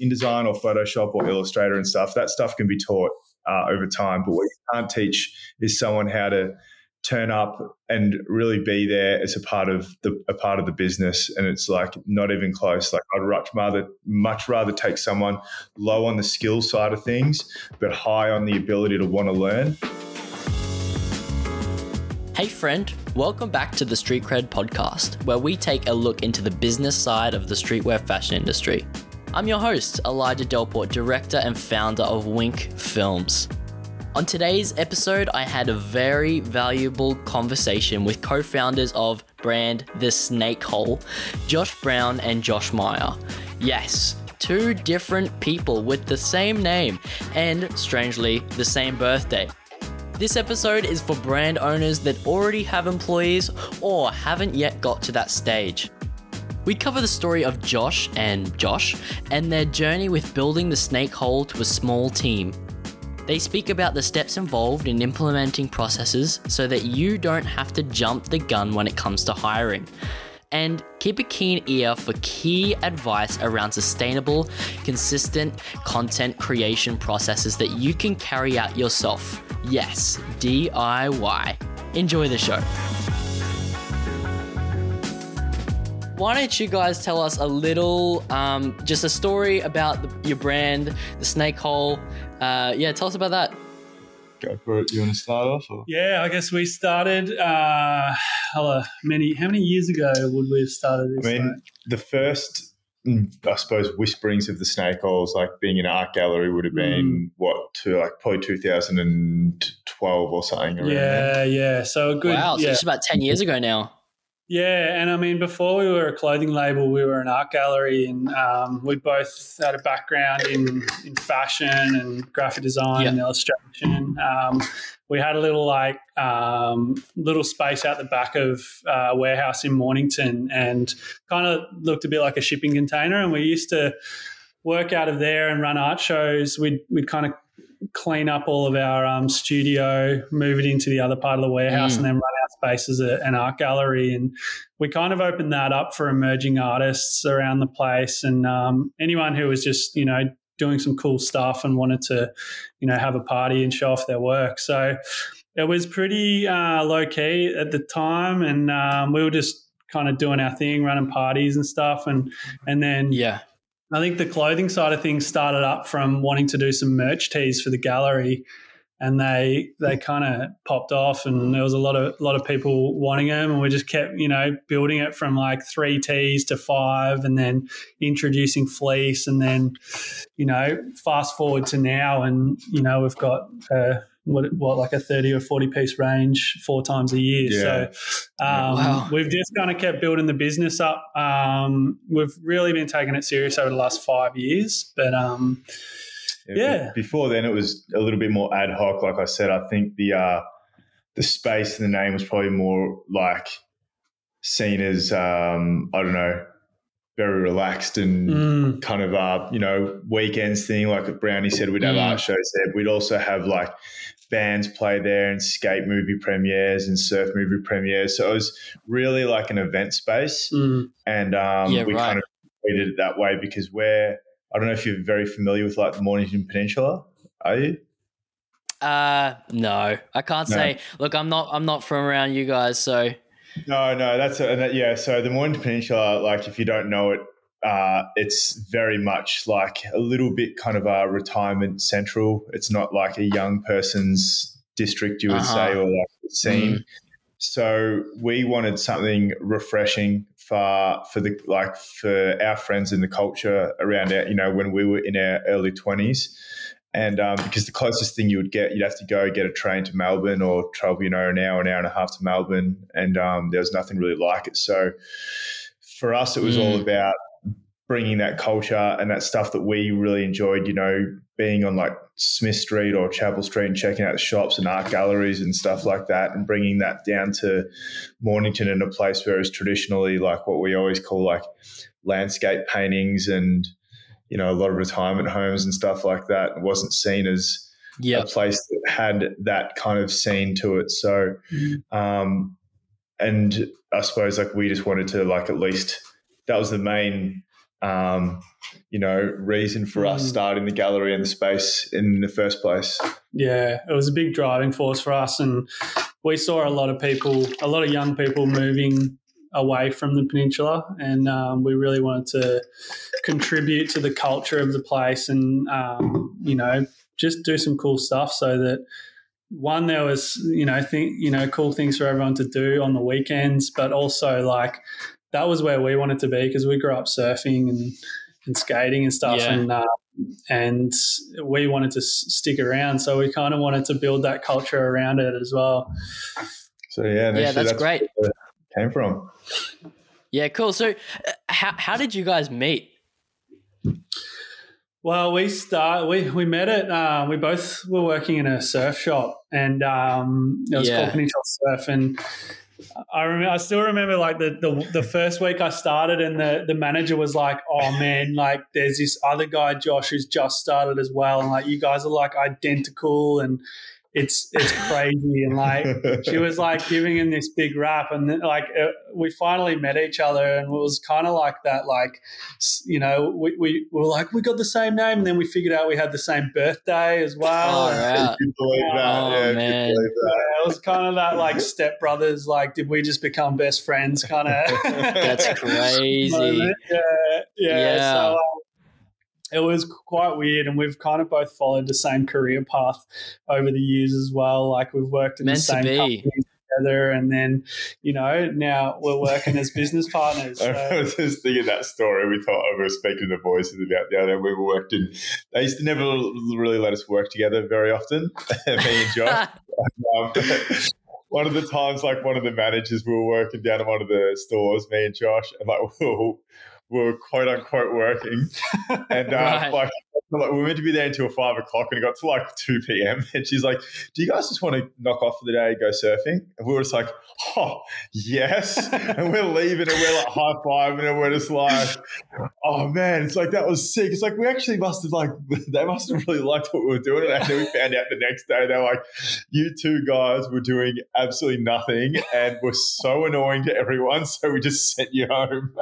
InDesign or Photoshop or Illustrator and stuff. That stuff can be taught uh, over time, but what you can't teach is someone how to turn up and really be there as a part of the a part of the business and it's like not even close like i'd much rather much rather take someone low on the skill side of things but high on the ability to want to learn Hey, friend, welcome back to the Street Cred podcast, where we take a look into the business side of the streetwear fashion industry. I'm your host, Elijah Delport, director and founder of Wink Films. On today's episode, I had a very valuable conversation with co founders of brand The Snake Hole, Josh Brown and Josh Meyer. Yes, two different people with the same name and, strangely, the same birthday. This episode is for brand owners that already have employees or haven't yet got to that stage. We cover the story of Josh and Josh and their journey with building the snake hole to a small team. They speak about the steps involved in implementing processes so that you don't have to jump the gun when it comes to hiring. And keep a keen ear for key advice around sustainable, consistent content creation processes that you can carry out yourself. Yes, DIY. Enjoy the show. Why don't you guys tell us a little, um, just a story about the, your brand, the Snake Hole? Uh, yeah, tell us about that. go for it you want to start off or? Yeah, I guess we started uh, hello, many. How many years ago would we have started this? I mean, mate? the first, mm, I suppose, whisperings of the snake holes, like being an art gallery, would have been what to like probably 2012 or something. Around yeah, yeah. So a good. wow, so yeah. it's about 10 years ago now. Yeah, and I mean, before we were a clothing label, we were an art gallery, and um, we both had a background in, in fashion and graphic design Yeah. and illustration. Um, we had a little like um, little space out the back of uh, warehouse in Mornington, and kind of looked a bit like a shipping container. And we used to work out of there and run art shows. We'd we'd kind of clean up all of our um, studio, move it into the other part of the warehouse, Mm. and then run our space as a, an art gallery. And we kind of opened that up for emerging artists around the place and um, anyone who was just, you know, doing some cool stuff and wanted to, you know, have a party and show off their work. So it was pretty uh, low key at the time. And um, we were just kind of doing our thing, running parties and stuff. And, and then Yeah. I think the clothing side of things started up from wanting to do some merch tees for the gallery, and they they kind of popped off, and there was a lot of a lot of people wanting them, and we just kept you know building it from like three tees to five, and then introducing fleece, and then you know fast forward to now, and you know we've got. Uh, what, what like a 30 or 40 piece range four times a year Yeah. so um, Wow. we've just kind of kept building the business up. Um, we've really been taking it serious over the last five years, but um, Yeah. be- Before then, it was a little bit more ad hoc. Like I said, I think the uh, the space and the name was probably more like seen as um, I don't know, very relaxed and mm, kind of uh, you know weekends thing. Like Brownie said, we'd have Mm. art shows there. We'd also have like bands play there and skate movie premieres and surf movie premieres. So it was really like an event space, mm. and um, Yeah, we right. kind of treated it that way because we're I don't know if you're very familiar with like the Mornington Peninsula. Are you? Uh, no, I can't No. say. Look, I'm not. I'm not from around you guys, so No, no, that's a, and that, yeah. So the Mornington Peninsula, like if you don't know it, uh, it's very much like a little bit kind of a retirement central. It's not like a young person's district, you would Uh-huh. say, or like a scene. So we wanted something refreshing for for the like for our friends in the culture around our, you know, when we were in our early twenties. And um, because the closest thing you would get, you'd have to go get a train to Melbourne or travel, you know, an hour, an hour and a half to Melbourne, and um, there was nothing really like it. So for us, it was all Mm. about bringing that culture and that stuff that we really enjoyed. You know, being on like Smith Street or Chapel Street and checking out the shops and art galleries and stuff like that, and bringing that down to Mornington in a place where it's traditionally like what we always call like landscape paintings and you know a lot of retirement homes and stuff like that. It wasn't seen as yeah, a place that had that kind of scene to it. So, um, and I suppose like we just wanted to like at least that was the main um, you know, reason for us Mm. starting the gallery and the space in the first place. Yeah, it was a big driving force for us, and we saw a lot of people, a lot of young people moving away from the peninsula, and um, we really wanted to contribute to the culture of the place, and um, you know, just do some cool stuff so that one there was you know think you know cool things for everyone to do on the weekends, but also like that was where we wanted to be because we grew up surfing and and skating and stuff, Yeah. and uh, and we wanted to s- stick around. So we kind of wanted to build that culture around it as well. So yeah, Yeah, actually that's great. where Came from. Yeah, cool. So, uh, how how did you guys meet? Well, we start we we met at uh, we both were working in a surf shop, and um, it was Yeah. called Peninsula Surf, and. I remember. I still remember, like the, the the first week I started, and the the manager was like, "Oh man, like there's this other guy, Josh, who's just started as well, and like you guys are like identical, and it's it's crazy." And like she was like giving him this big rap and then, like uh, we finally met each other and it was kind of like that like you know we, we were like we got the same name and then we figured out we had the same birthday as well Oh, And, right. If that, Oh, yeah, if man. believe that. yeah, it was kind of that like step brothers like did we just become best friends kind of That's crazy. Yeah, yeah. Yeah. So um, it was quite weird, and we've kind of both followed the same career path over the years as well. Like we've worked in Meant the same be. companies together, and then you know now we're working as business partners. I So, was just thinking that story. We thought we were speaking to the boys about the other. We were working. They used to never really let us work together very often. me and Josh. Um, one of the times, like one of the managers, we were working down in one of the stores, me and Josh, and like we were, we were quote unquote working, and uh, Right. like, like we were meant to be there until five o'clock, and it got to like two p.m. And she's like, "Do you guys just want to knock off for the day and go surfing?" And we were just like, "Oh, yes!" and we're leaving, and we're like high fiving, and we're just like, "Oh man, it's like that was sick." It's like we actually must have like they must have really liked what we were doing, and then we found out the next day they're like, "You two guys were doing absolutely nothing and were so annoying to everyone, so we just sent you home."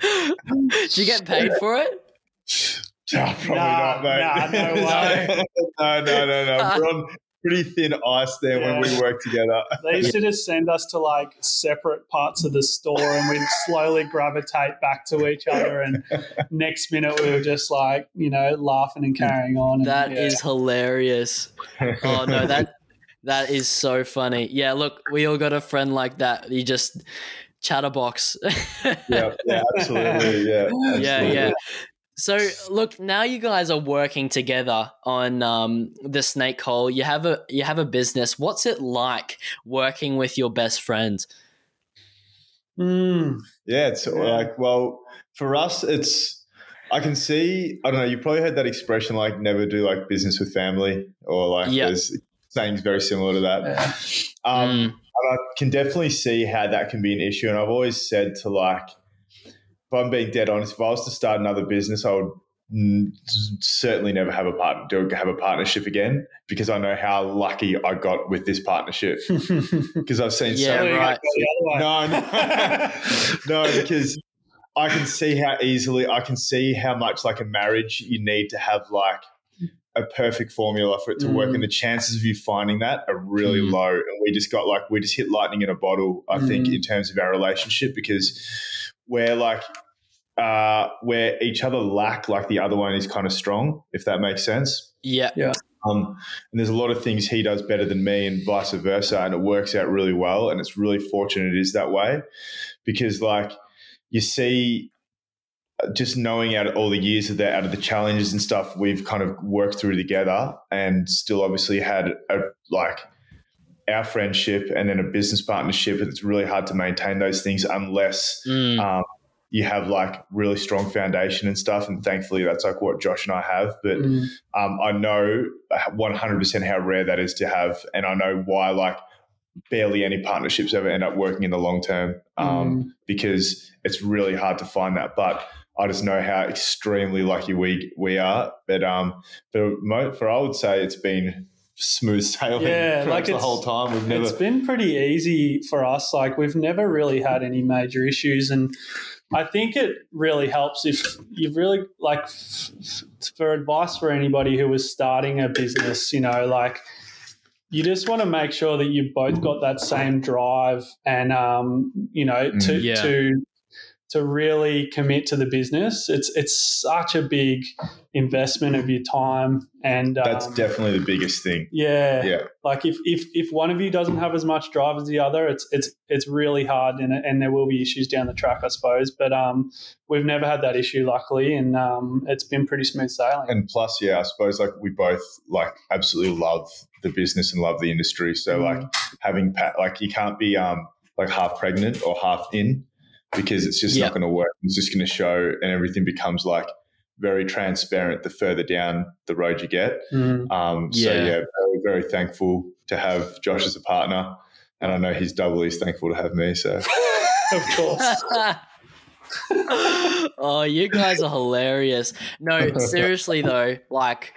Did you get paid for it? Nah, probably Nah, not, mate. nah, no way. no, no, no, no. We're on pretty thin ice there when we work together. they used to just send us to like separate parts of the store, and we'd slowly gravitate back to each other. And next minute, we were just like, you know, laughing and carrying on. And, That yeah. is hilarious. Oh no, that that is so funny. Yeah, look, we all got a friend like that. You just chatterbox. yeah, yeah, absolutely. Yeah, yeah, yeah. So look, now you guys are working together on um, the snake hole. You have a you have a business. What's it like working with your best friend? Mm, Yeah, it's like, well, for us, it's, I can see, I don't know, you probably heard that expression like never do like business with family or like Yeah. there's sayings very similar to that. yeah. Um, Mm. and I can definitely see how that can be an issue. And I've always said to like, if I'm being dead honest, if I was to start another business, I would mm, certainly never have a partner, do have a partnership again because I know how lucky I got with this partnership because I've seen Yeah, so Well, right. gotta go the other way. no, no, no, because I can see how easily I can see how much like a marriage you need to have like a perfect formula for it to work, Mm. and the chances of you finding that are really Mm. low. And we just got like we just hit lightning in a bottle, I think, Mm. in terms of our relationship because we're like uh, where each other lack, like the other one is kind of strong, if that makes sense. Yeah, Um, and there's a lot of things he does better than me, and vice versa, and it works out really well. And it's really fortunate it is that way, because like you see, uh, just knowing out all the years of that, out of the challenges and stuff we've kind of worked through together, and still obviously had a like our friendship and then a business partnership. It's really hard to maintain those things unless Mm. um, you have like really strong foundation and stuff. And thankfully, that's like what Josh and I have. But Mm. um, I know 100% how rare that is to have. And I know why, like, barely any partnerships ever end up working in the long term um, Mm. because it's really hard to find that. But I just know how extremely lucky we we are. But um, for, for I would say it's been smooth sailing Yeah, like the whole time. We've never. It's been pretty easy for us. Like we've never really had any major issues, and I think it really helps if you've really like for advice for anybody who is starting a business, you know, like you just want to make sure that you've both got that same drive and um, you know to Mm, yeah. to to really commit to the business. It's it's such a big investment of your time and um, That's definitely the biggest thing. yeah, Yeah. like if, if if one of you doesn't have as much drive as the other, it's it's it's really hard, and and there will be issues down the track, I suppose. But um, we've never had that issue, luckily, and um, it's been pretty smooth sailing. And plus, yeah, I suppose like we both like absolutely love the business and love the industry. So Mm. like having pat like you can't be um like half pregnant or half in because it's just Yeah. not going to work. It's just going to show, and everything becomes like very transparent the further down the road you get. Mm. Um, so Yeah. yeah, very very thankful to have Josh as a partner, and I know he's doubly as thankful to have me. So of course. oh, you guys are hilarious. No, seriously though, like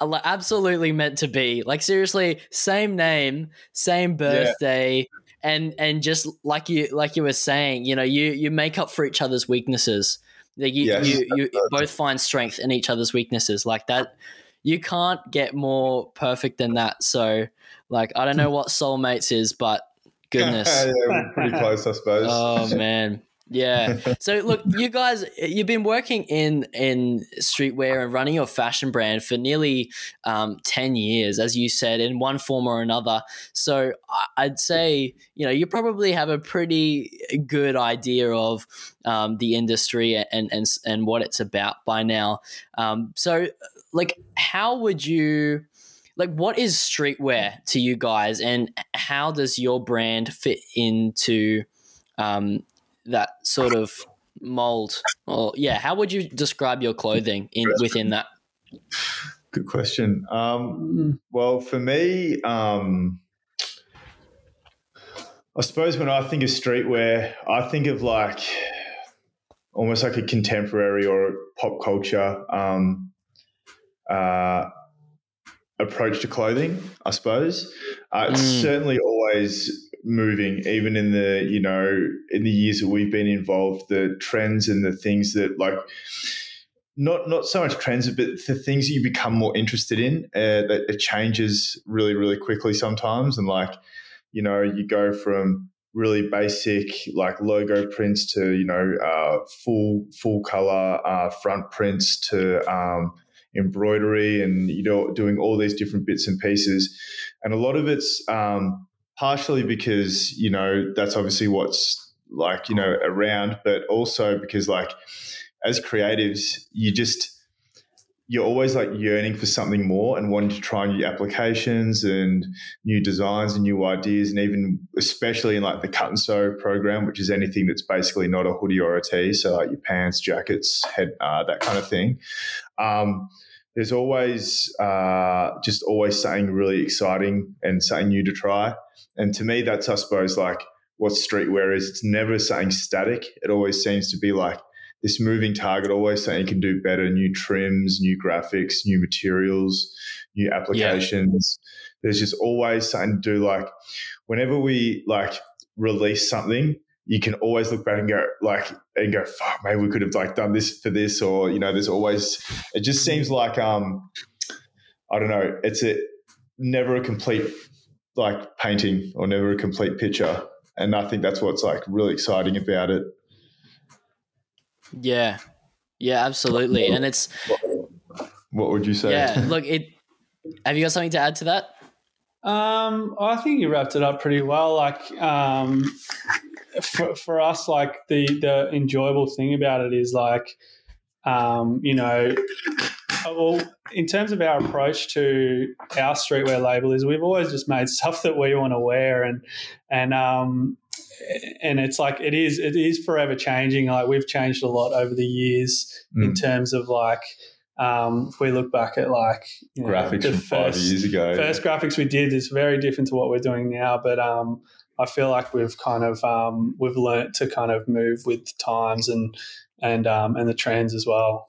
absolutely meant to be. Like seriously, same name, same birthday, and and just like you like you were saying, you know, you you make up for each other's weaknesses. Like you, Yes, you you both find strength in each other's weaknesses. Like that, you can't get more perfect than that. So, like, I don't know what soulmates is, but goodness. yeah, we're pretty close, I suppose. Oh man. Yeah. So look, you guys, you've been working in in streetwear and running your fashion brand for nearly um, ten years, as you said, in one form or another. So I'd say you know you probably have a pretty good idea of um, the industry and and and what it's about by now. Um, so, like, how would you? Like, what is streetwear to you guys, and how does your brand fit into um, that sort of mold or yeah how would you describe your clothing in within that Good question. Um, well, for me, um, I suppose when I think of streetwear, I think of like almost like a contemporary or pop culture um, uh, approach to clothing. I suppose uh, it's Mm. certainly always moving, even in the you know in the years that we've been involved, the trends and the things that like not not so much trends, but the things that you become more interested in. Uh, that it changes really, really quickly sometimes, and like you know, you go from really basic like logo prints to you know uh, full full color uh, front prints to um, embroidery, and you know doing all these different bits and pieces, and a lot of it's um, partially because you know that's obviously what's like you know around, but also because like as creatives, you just you're always like yearning for something more and wanting to try new applications and new designs and new ideas and even especially in like the cut and sew program which is anything that's basically not a hoodie or a tee so like your pants jackets head uh, that kind of thing. Um, there's always uh, just always something really exciting and something new to try. And to me that's i suppose like what streetwear is. It's never something static. It always seems to be like this moving target, always saying you can do better, new trims, new graphics, new materials, new applications. There's just always something to do. Like whenever we like release something, you can always look back and go like and go, fuck, maybe we could have like done this for this, or you know, there's always it just seems like um I don't know, it's a never a complete like painting or never a complete picture. And I think that's what's like really exciting about it. yeah yeah absolutely and it's What would you say? yeah look it have you got something to add to that Um, I think you wrapped it up pretty well. Like, um, for, for us, like the the enjoyable thing about it is like, um, you know, well, in terms of our approach to our streetwear label, is we've always just made stuff that we want to wear, and and um, and it's like it is it is forever changing. Like we've changed a lot over the years in Mm. terms of like. Um, if we look back at like you know, graphics the from five first- years ago. first graphics we did is very different to what we're doing now but um, i feel like we've kind of um, we've learnt to kind of move with times and and um, and the trends as well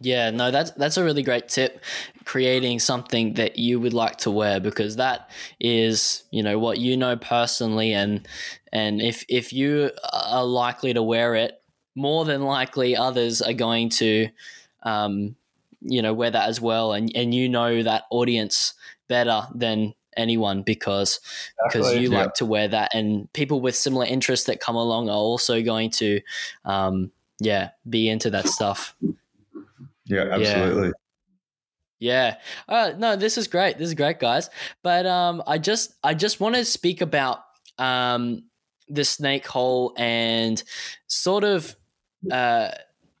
Yeah, no, that's that's a really great tip. Creating something that you would like to wear because that is, you know, what you know personally, and and if if you are likely to wear it, more than likely others are going to, um, you know, wear that as well, and and you know that audience better than anyone because because you yeah. like to wear that, and people with similar interests that come along are also going to, um, yeah, be into that stuff. Yeah, absolutely. Yeah. yeah. Uh, no, this is great. This is great, guys. But um, I just I just want to speak about um, the snake hole and sort of uh,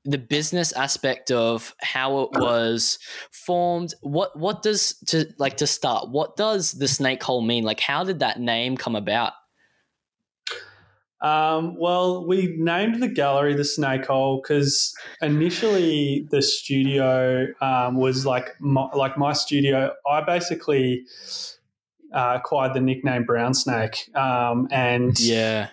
the business aspect of how it was formed. What what does to like to start? What does the snake hole mean? Like, how did that name come about? Um, well, we named the gallery the Snake Hole because initially the studio um, was like my, like my studio. I basically uh, acquired the nickname Brown Snake, um, and yeah,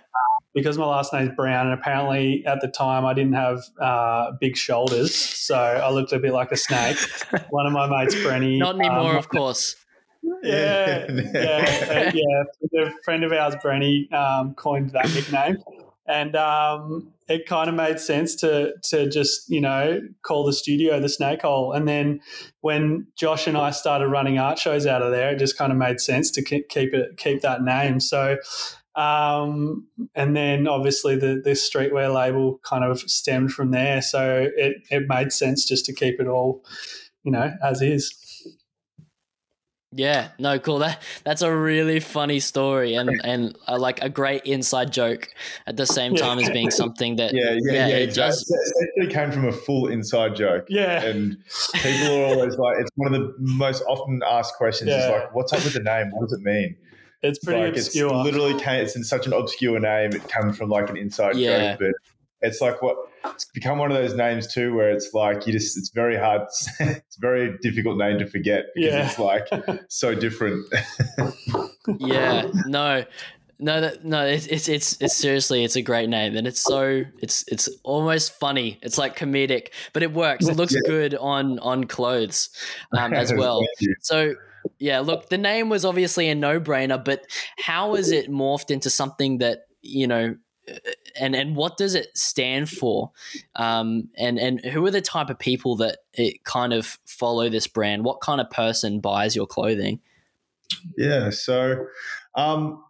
because my last name is Brown, and apparently at the time I didn't have uh, big shoulders, so I looked a bit like a snake. One of my mates, Brenny, not anymore, um, of course yeah, yeah, yeah. A friend of ours, Brenny, um, coined that nickname, and um, it kind of made sense to to just you know call the studio the Snake Hole. And then when Josh and I started running art shows out of there, it just kind of made sense to keep it keep that name. So. Um, and then obviously the, the streetwear label kind of stemmed from there. So it, it made sense just to keep it all, you know, as is. Yeah, no, cool. That that's a really funny story and and uh, like a great inside joke at the same time yeah. as being something that yeah yeah yeah, yeah it just it came from a full inside joke. Yeah, and people are always like, it's one of the most often asked questions yeah. is like, what's up with the name? What does it mean? It's pretty like, obscure. It's literally, it's in such an obscure name. It comes from like an inside yeah. joke, but it's like what it's become one of those names too where it's like you just it's very hard it's a very difficult name to forget because yeah. it's like so different yeah no no that, no it's, it's it's it's seriously it's a great name and it's so it's it's almost funny it's like comedic but it works it looks yeah. good on on clothes um, as well so yeah look the name was obviously a no-brainer but how is it morphed into something that you know and and what does it stand for? Um, and and who are the type of people that it kind of follow this brand? What kind of person buys your clothing? Yeah so um,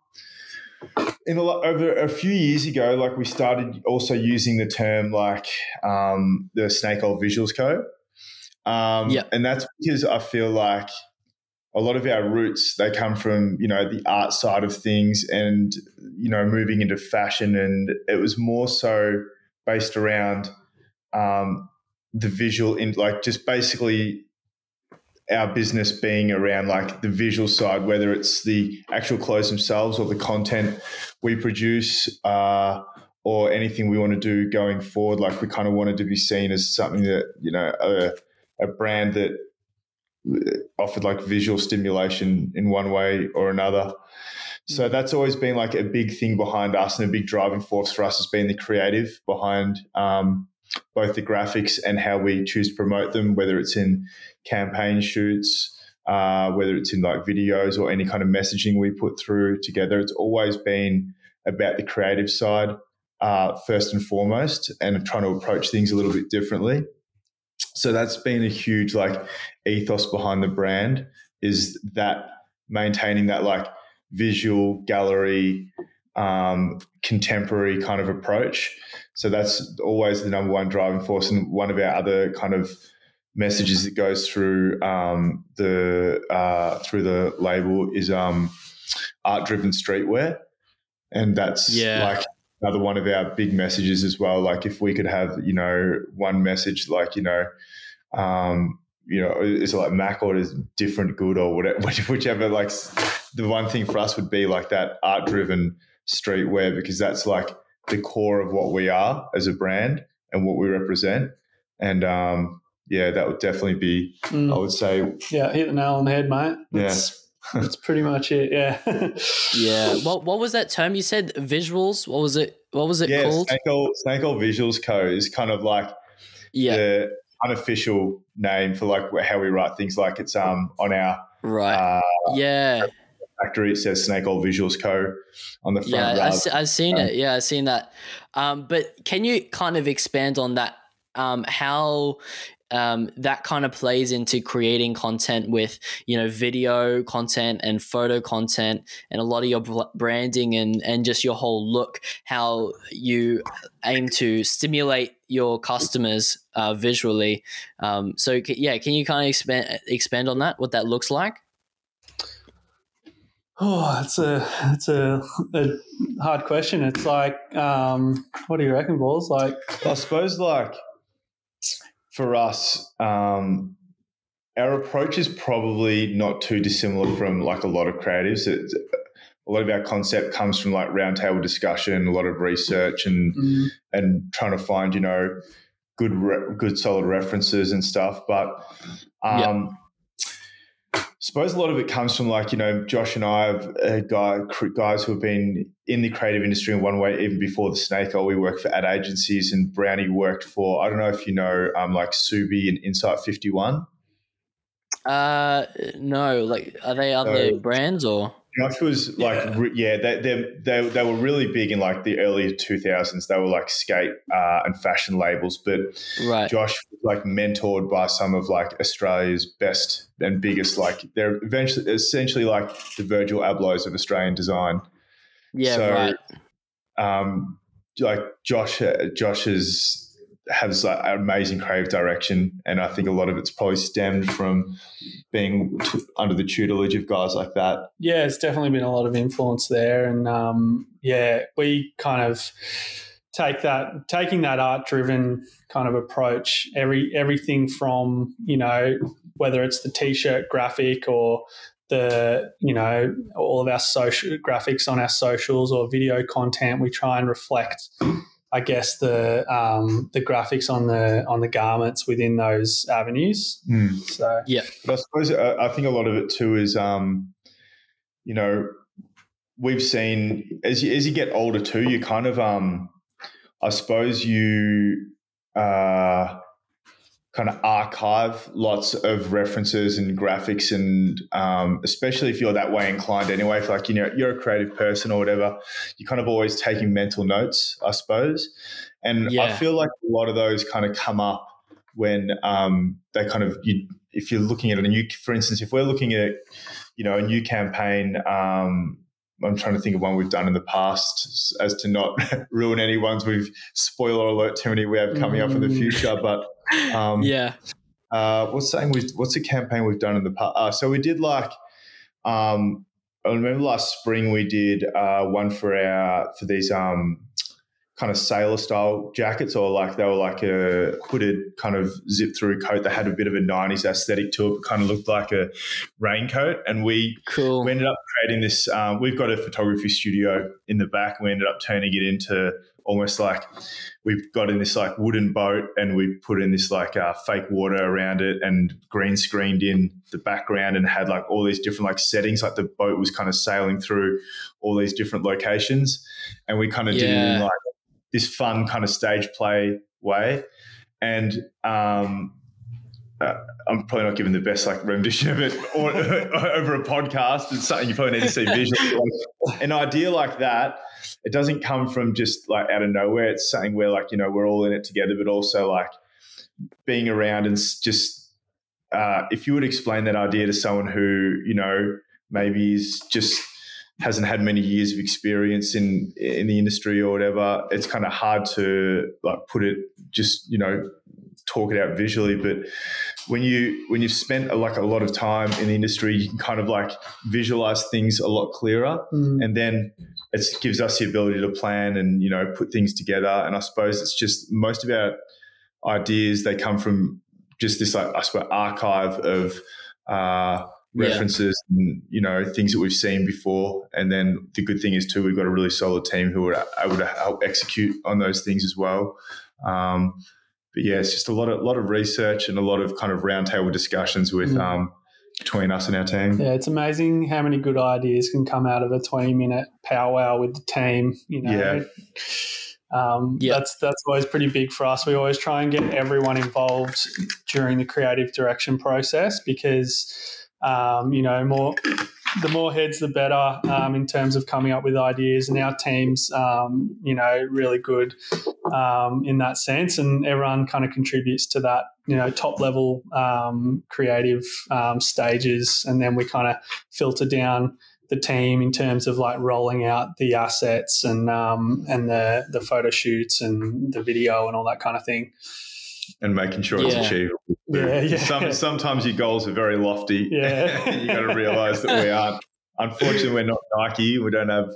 in a, over a few years ago like we started also using the term like um, the snake hole visuals co um, yeah. and that's because i feel like a lot of our roots they come from you know the art side of things and you know moving into fashion. And it was more so based around um, the visual in like just basically our business being around like the visual side whether it's the actual clothes themselves or the content we produce uh, or anything we want to do going forward. Like we kind of wanted to be seen as something that you know a, a brand that offered like visual stimulation in one way or another. So mm. that's always been like a big thing behind us, and a big driving force for us has been the creative behind um, both the graphics and how we choose to promote them, whether it's in campaign shoots, uh, whether it's in like videos or any kind of messaging we put through together. It's always been about the creative side uh, first and foremost, and trying to approach things a little bit differently. So that's been a huge like ethos behind the brand is that maintaining that like visual gallery um, contemporary kind of approach. So that's always the number one driving force. And one of our other kind of messages that goes through um, the uh, through the label is um, art driven streetwear, and that's yeah. like another one of our big messages as well. Like if we could have, you know, one message like, you know, um, you know, is it like Mac or is different good or whatever, whichever, like the one thing for us would be like that art driven streetwear because that's like the core of what we are as a brand and what we represent. And, um, yeah, that would definitely be, mm. I would say. Yeah, hit the nail on the head, mate. Yeah that's pretty much it. Yeah. yeah. What What was that term you said? Visuals. What was it? What was it yeah, called? Snake Hole, Snake Hole Visuals Co. is kind of like yeah. the unofficial name for like how we write things. Like it's um on our right, uh, yeah, factory. It says Snake Hole Visuals Co. on the front. yeah. I, rather- se- I've seen um, it. Yeah, I've seen that. Um, but can you kind of expand on that? Um, how um, that kind of plays into creating content with you know video content and photo content and a lot of your branding and and just your whole look how you aim to stimulate your customers uh, visually um, so yeah can you kind of expand expand on that what that looks like Oh, it's a it's a, a hard question. It's like, um, what do you reckon, balls? Like, I suppose like for us, um, our approach is probably not too dissimilar from like a lot of creatives. A lot of our concept comes from like roundtable discussion, a lot of research, and mm, and trying to find you know good re- good solid references and stuff. But um, suppose a lot of it comes from like you know Josh and I have uh, guy guys who have been in the creative industry in one way even before the Snake Hole. We worked for ad agencies, and Brownie worked for I don't know if you know um, like Ksubi and Insight Fifty One. uh no like are they other So- brands or Josh was like, Yeah. re- yeah, they, they, they, they were really big in like the early 2000s. They were like skate uh, and fashion labels, but right Josh was like mentored by some of like Australia's best and biggest, like they're eventually essentially like the Virgil Ablohs of Australian design. yeah so- right Um, like Josh, Josh is, has an amazing creative direction, and I think a lot of it's probably stemmed from being t- under the tutelage of guys like that. yeah, it's definitely been a lot of influence there, and um, yeah, we kind of take that taking that art driven kind of approach. Every everything from you know whether it's the t-shirt graphic or the you know all of our social graphics on our socials or video content we try and reflect i guess the um, the graphics on the on the garments within those avenues. So yeah, But I suppose uh, I think a lot of it too is, um, you know, we've seen as you, as you get older too, you kind of, um, I suppose you uh, kind of archive lots of references and graphics, and um, especially if you're that way inclined anyway. If like you know you're a creative person or whatever, you're kind of always taking mental notes, I suppose. And I feel like a lot of those kind of come up when um, they kind of you if you're looking at a new for instance if we're looking at you know a new campaign um, i'm trying to think of one we've done in the past as to not ruin anyone's we've spoiler alert too many we have coming up in the Mm. future but um, yeah uh, what's saying we what's a campaign we've done in the past uh, so we did like um, I remember last spring we did uh, one for our for these um, kind of sailor style jackets, or like they were like a hooded kind of zip through coat that had a bit of a '90s aesthetic to it, but kind of looked like a raincoat. And we cool we ended up creating this. Um, we've got a photography studio in the back. We ended up turning it into almost like we've got in this like wooden boat, and we put in this like uh, fake water around it, and green screened in the background, and had like all these different like settings. Like the boat was kind of sailing through all these different locations, and we kind of did it in like this fun kind of stage play way, and um, uh, I'm probably not giving the best like rendition of it or, over a podcast. It's something you probably need to see visually. An idea like that, it doesn't come from just like out of nowhere. It's something where like you know we're all in it together, but also like being around and just uh, if you would explain that idea to someone who you know maybe is just hasn't had many years of experience in in the industry or whatever, it's kind of hard to like put it just you know talk it out visually, but when you when you've spent a, like a lot of time in the industry, you can kind of like visualize things a lot clearer, mm, and then it gives us the ability to plan and you know put things together. And I suppose it's just most of our ideas they come from just this like I suppose archive of uh, Yeah. references and you know things that we've seen before. And then the good thing is too we've got a really solid team who are able to help execute on those things as well. Um, but yeah, it's just a lot of lot of research and a lot of kind of roundtable discussions with Mm. um, between us and our team. yeah, it's amazing how many good ideas can come out of a 20 minute powwow with the team, you know. Yeah. um, Yeah. that's that's always pretty big for us. We always try and get everyone involved during the creative direction process because um, you know more the more heads the better um, in terms of coming up with ideas, and our teams um, you know really good um, in that sense, and everyone kind of contributes to that you know top level um, creative um, stages, and then we kind of filter down the team in terms of like rolling out the assets and um, and the the photo shoots and the video and all that kind of thing. And making sure it's Yeah. achievable. Yeah, yeah. Some, sometimes your goals are very lofty. Yeah. you got to realize that we aren't. Unfortunately, we're not Nike. We don't have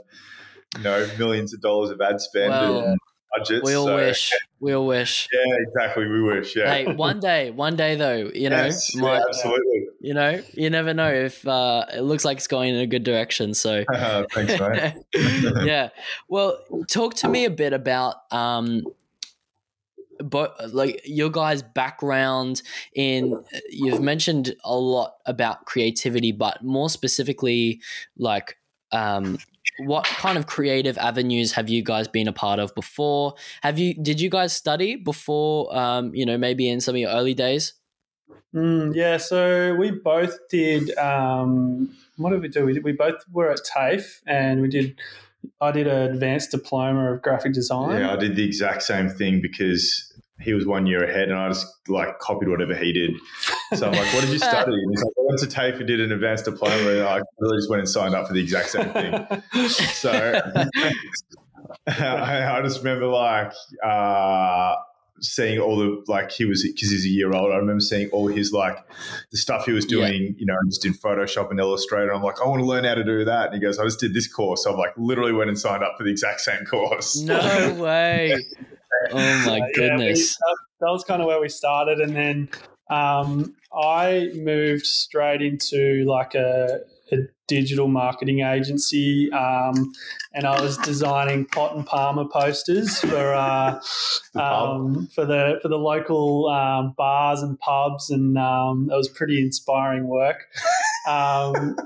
you know millions of dollars of ad spend Well, and budgets. We all so- wish. We all wish. Yeah, exactly. We wish. Yeah. Hey, one day, one day though, you know, Yes, yeah, absolutely. you know, you never know if uh, it looks like it's going in a good direction. So, Thanks, mate. yeah. Well, talk to me a bit about um, but like your guys' background in. You've mentioned a lot about creativity, but more specifically, like um, what kind of creative avenues have you guys been a part of before? Have you did you guys study before? Um, you know, maybe in some of your early days. Mm, yeah, so we both did. Um, what did we do? We, did, we both were at TAFE, and we did. I did an advanced diploma of graphic design. Yeah, I did the exact same thing because he was one year ahead, and I just like copied whatever he did. So I'm like, "What did you study?" And he's like, "I went to TAFE and did an advanced diploma." And I really just went and signed up for the exact same thing. So I, I just remember like uh, seeing all the like he was because he's a year old. I remember seeing all his like the stuff he was doing, you know, just in Photoshop and Illustrator. I'm like, I want to learn how to do that. And he goes, I just did this course. So I'm like, literally went and signed up for the exact same course. No way! Oh my Uh, yeah, we- goodness! that, that was kind of where we started, and then um, I moved straight into like a, a digital marketing agency, um, and I was designing pot and parma posters for uh, The um, for the for the local um, bars and pubs, and um, it was pretty inspiring work. Um,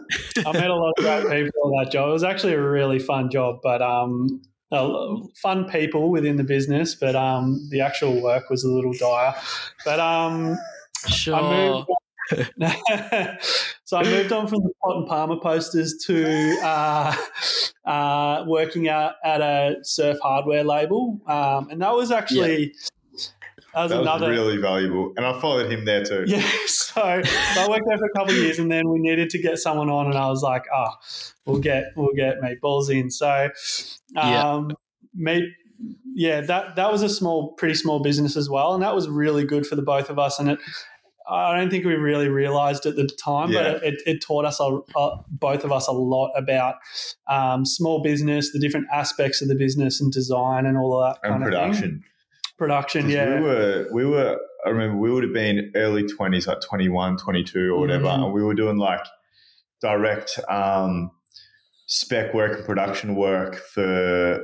I met a lot of great people on that job. It was actually a really fun job, but um, uh, fun people within the business, but um, the actual work was a little dire. But um, Sure. I moved. so I moved on from the pot and parma posters to uh, uh, working out at a surf hardware label, um, and that was actually that was That was another really valuable. And I followed him there too. yeah, so, so I worked there for a couple of years, and then we needed to get someone on, and I was like, "Oh, we'll get we'll get meatballs in." So, Yeah. um, meat, yeah, that that was a small, pretty small business as well, and that was really good for the both of us. And it, I don't think we really realized at the time, Yeah. but it, it taught us a, a, both of us a lot about um, small business, the different aspects of the business, and design, and all of that And kind of thing. production. Production, yeah. We were, we were, I remember we would have been early 20s, like 21, 22 or whatever. Mhm. And we were doing like direct um, spec work and production work for,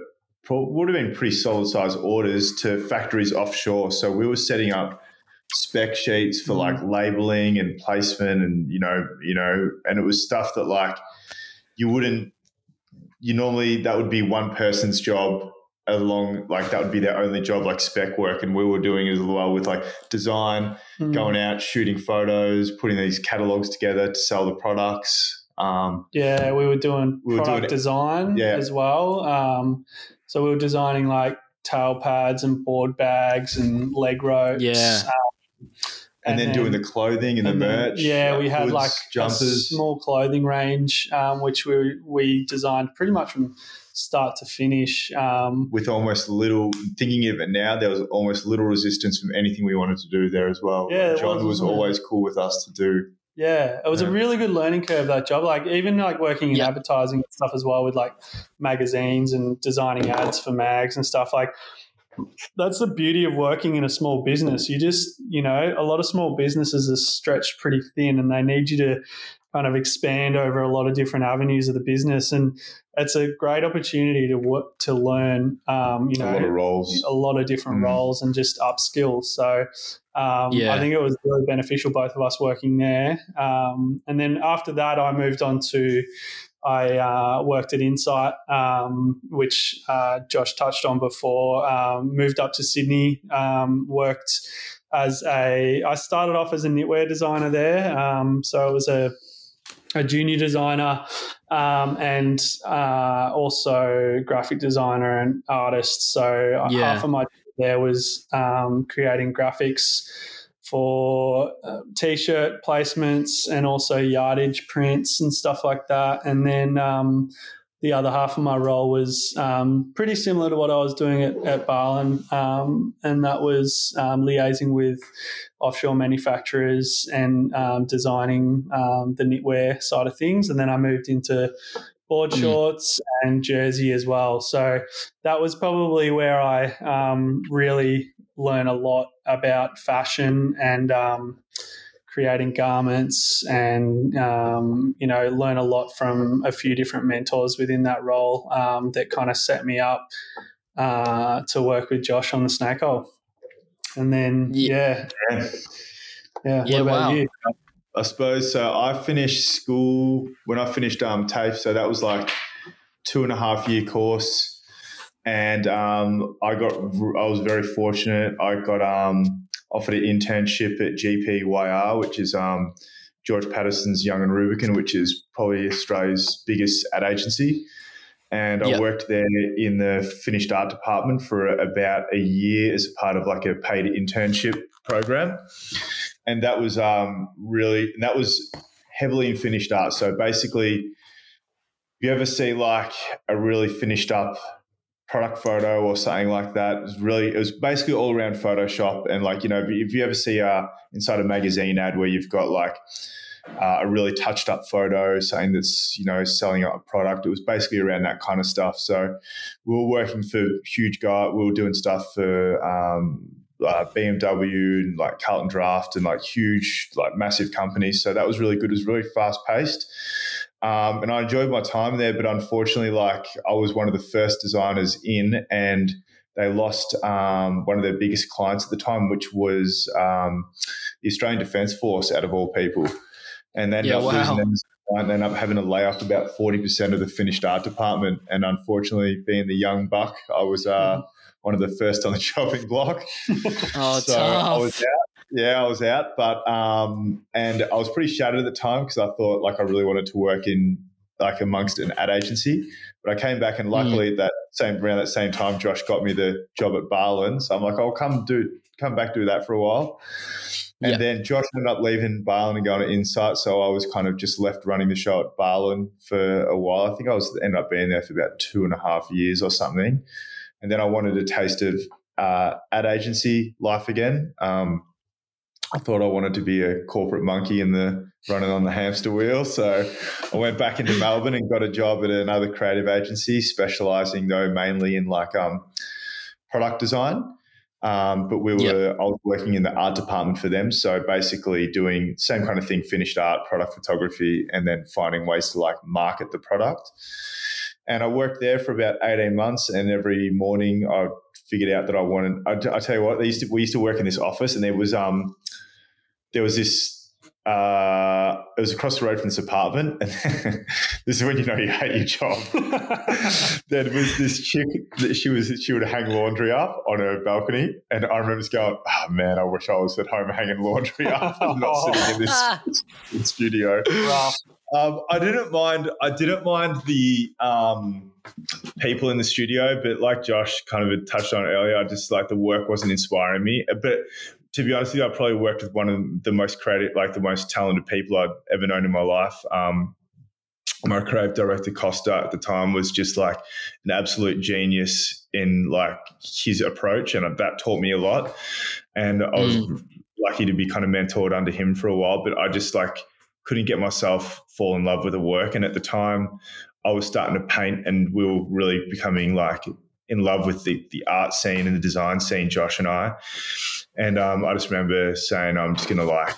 would have been pretty solid size orders to factories offshore. So we were setting up spec sheets for like labeling and placement and, you know, you know, and it was stuff that like you wouldn't, you normally, that would be one person's job along like that would be their only job like spec work and we were doing it as well with like design Mm. going out shooting photos putting these catalogs together to sell the products um, Yeah, we were doing We were product doing design yeah. as well. Um, so we were designing like tail pads and board bags and leg ropes. Yeah. um, and, then, doing the clothing and, the and then- merch Yeah, we had hoods, like a jumpers small clothing range, um, which we we designed pretty much from start to finish. Um, with almost little thinking of it now there was almost little resistance from anything we wanted to do there as well Yeah, it john was, was wasn't it? always cool with us to do Yeah, it was Yeah. a really good learning curve that job. Like even like working in Yeah. advertising and stuff as well with like magazines and designing ads for mags and stuff. Like that's the beauty of working in a small business. You just you know a lot of small businesses are stretched pretty thin, and they need you to kind of expand over a lot of different avenues of the business. And it's a great opportunity to work to learn. Um, you a lot of roles a lot of different Mm. roles and just upskill. So um, Yeah. I think it was really beneficial, both of us working there. Um, and then after that, I moved on to, I uh, worked at Insight, um, which uh, Josh touched on before. Um, moved up to Sydney, um, worked as a. I started off as a knitwear designer there, um, so I was a a junior designer um, and uh, also graphic designer and artist. So uh, yeah. half of my there was um, creating graphics for uh, t-shirt placements and also yardage prints and stuff like that. And then um, the other half of my role was um, pretty similar to what I was doing at, at Balin, um, and that was um, liaising with offshore manufacturers and um, designing um, the knitwear side of things. And then I moved into board mm. shorts and jersey as well. So that was probably where I um, really learn a lot about fashion and um, creating garments and um, you know learn a lot from a few different mentors within that role um, that kind of set me up uh, to work with Josh on the snake hole. And then yeah, yeah, yeah. yeah what about wow. you? I suppose so. I finished school when I finished um, TAFE, so that was like two and a half year course and um, I got I was very fortunate. I got um, offered an internship at GPYR, which is um, George Patterson's Young and Rubicam, which is probably Australia's biggest ad agency. And I yep. worked there in the finished art department for about a year as a part of like a paid internship program. And that was um, really, that was heavily in finished art. So basically, if you ever see like a really finished up product photo or something like that. It was really, it was basically all around Photoshop. And like, you know, if you ever see uh, inside a magazine ad where you've got like uh, a really touched up photo saying that's, you know, selling a product, it was basically around that kind of stuff. So we were working for huge guy, we were doing stuff for, um, uh, BMW and like Carlton Draught and like huge, like massive companies. So that was really good. It was really fast paced. Um, and I enjoyed my time there, but unfortunately, like I was one of the first designers in, and they lost um, one of their biggest clients at the time, which was um, the Australian Defence Force, out of all people. And they ended yeah, up wow. losing them. And ended up having to lay off about forty percent of the finished art department. And unfortunately, being the young buck, I was uh, mm. one of the first on the chopping block. oh, so tough. I was out yeah, I was out, but um, and I was pretty shattered at the time because I thought like I really wanted to work in like amongst an ad agency. But I came back and luckily mm. that same around that same time, Josh got me the job at Balin. So I'm like, I'll come do come back do that for a while. And then Josh ended up leaving Balin and going to Insight. So I was kind of just left running the show at Balin for a while. I think I was ended up being there for about two and a half years or something. And then I wanted a taste of uh, ad agency life again. Um, I thought I wanted to be a corporate monkey in the running on the hamster wheel. So I went back into Melbourne and got a job at another creative agency, specializing though mainly in like um, product design. Um, but we were yep. I was working in the art department for them. So basically doing same kind of thing, finished art, product photography, and then finding ways to like market the product. And I worked there for about 18 months and every morning I figured out that I wanted. I, I tell you what, used to, we used to work in this office, and there was um, there was this. Uh, it was across the road from this apartment, and this is when you know you hate your job. there was this chick that she was she would hang laundry up on her balcony, and I remember just going, "Oh man, I wish I was at home hanging laundry up, and not sitting in this studio." Um, I didn't mind. I didn't mind the um, people in the studio, but like Josh kind of touched on earlier, I just like the work wasn't inspiring me. But to be honest with you, I probably worked with one of the most creative, like the most talented people I'd ever known in my life. Um, my creative director Costa at the time was just like an absolute genius in like his approach, and that taught me a lot. And I was mm. lucky to be kind of mentored under him for a while, but I just like couldn't get myself fall in love with the work. And at the time, I was starting to paint, and we were really becoming like in love with the the art scene and the design scene, Josh and I. And um, I just remember saying, I'm just going to like,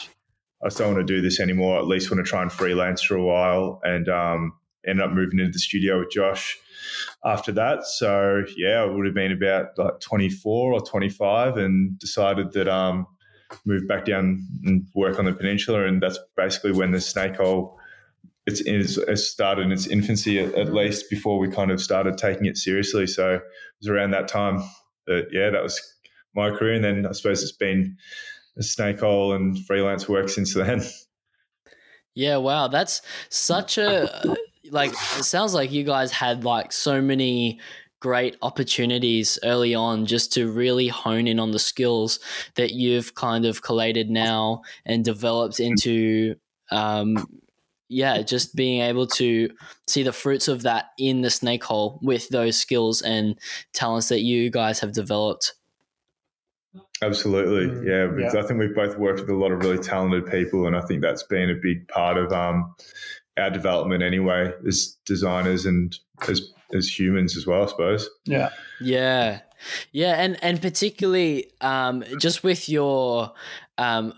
I just don't want to do this anymore. At least want to try and freelance for a while. And um, ended up moving into the studio with Josh after that. So yeah, I would have been about like 24 or 25, and decided that um, move back down and work on the peninsula. And that's basically when the snake hole it's, it's, it's started in its infancy at, at, least before we kind of started taking it seriously. So it was around that time that yeah, that was my career, and then I suppose it's been a snake hole and freelance work since then. Yeah, wow, that's such a like. It sounds like you guys had like so many great opportunities early on just to really hone in on the skills that you've kind of collated now and developed into um, yeah, just being able to see the fruits of that in the snake hole with those skills and talents that you guys have developed. Absolutely, mm, yeah. yeah. I think we've both worked with a lot of really talented people, and I think that's been a big part of um, our development anyway, as designers and as as humans as well, I suppose. Yeah, yeah, yeah, and and particularly um, just with your um,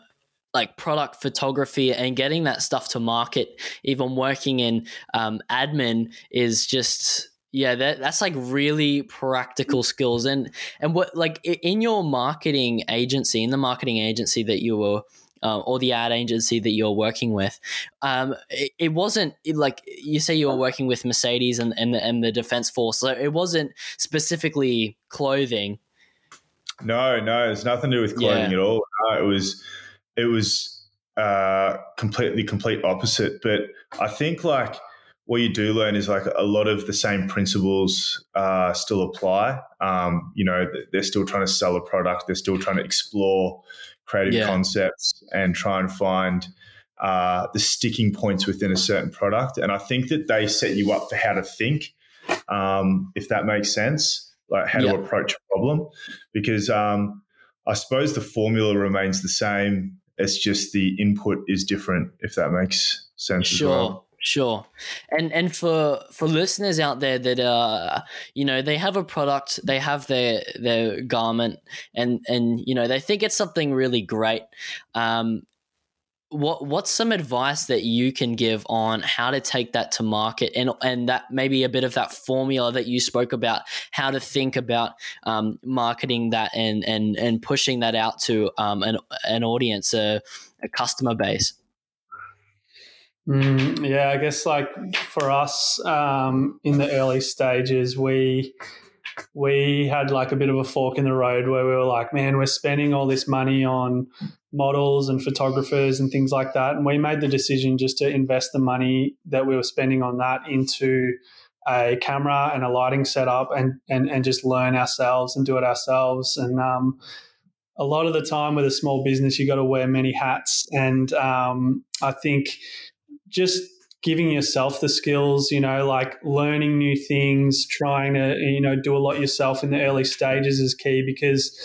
like product photography and getting that stuff to market, even working in um, admin is just yeah that, that's like really practical skills and and what like in your marketing agency in the marketing agency that you were uh, or the ad agency that you're working with. Um, it, it, wasn't it, like you say you were working with Mercedes and, and, the, and the Defense Force, so it wasn't specifically clothing. No, no, it's nothing to do with clothing yeah. at all. No, it was it was uh, completely complete opposite. But I think like what you do learn is like a lot of the same principles uh, still apply. Um, you know, they're still trying to sell a product. They're still trying to explore creative yeah. concepts and try and find uh, the sticking points within a certain product. And I think that they set you up for how to think, um, if that makes sense, like how yeah. to approach a problem. Because um, I suppose the formula remains the same it's just the input is different, if that makes sense sure. Well. Sure. And and for for listeners out there that uh you know they have a product, they have their their garment and and you know they think it's something really great. Um what what's some advice that you can give on how to take that to market and and that maybe a bit of that formula that you spoke about how to think about um, marketing that and and and pushing that out to um, an an audience a, a customer base mm, yeah i guess like for us um, in the early stages we we had like a bit of a fork in the road where we were like, man, we're spending all this money on models and photographers and things like that. And we made the decision just to invest the money that we were spending on that into a camera and a lighting setup and, and, and just learn ourselves and do it ourselves. And, um, a lot of the time with a small business, you got to wear many hats. And um, I think just giving yourself the skills, you know, like learning new things, trying to, you know, do a lot yourself in the early stages is key because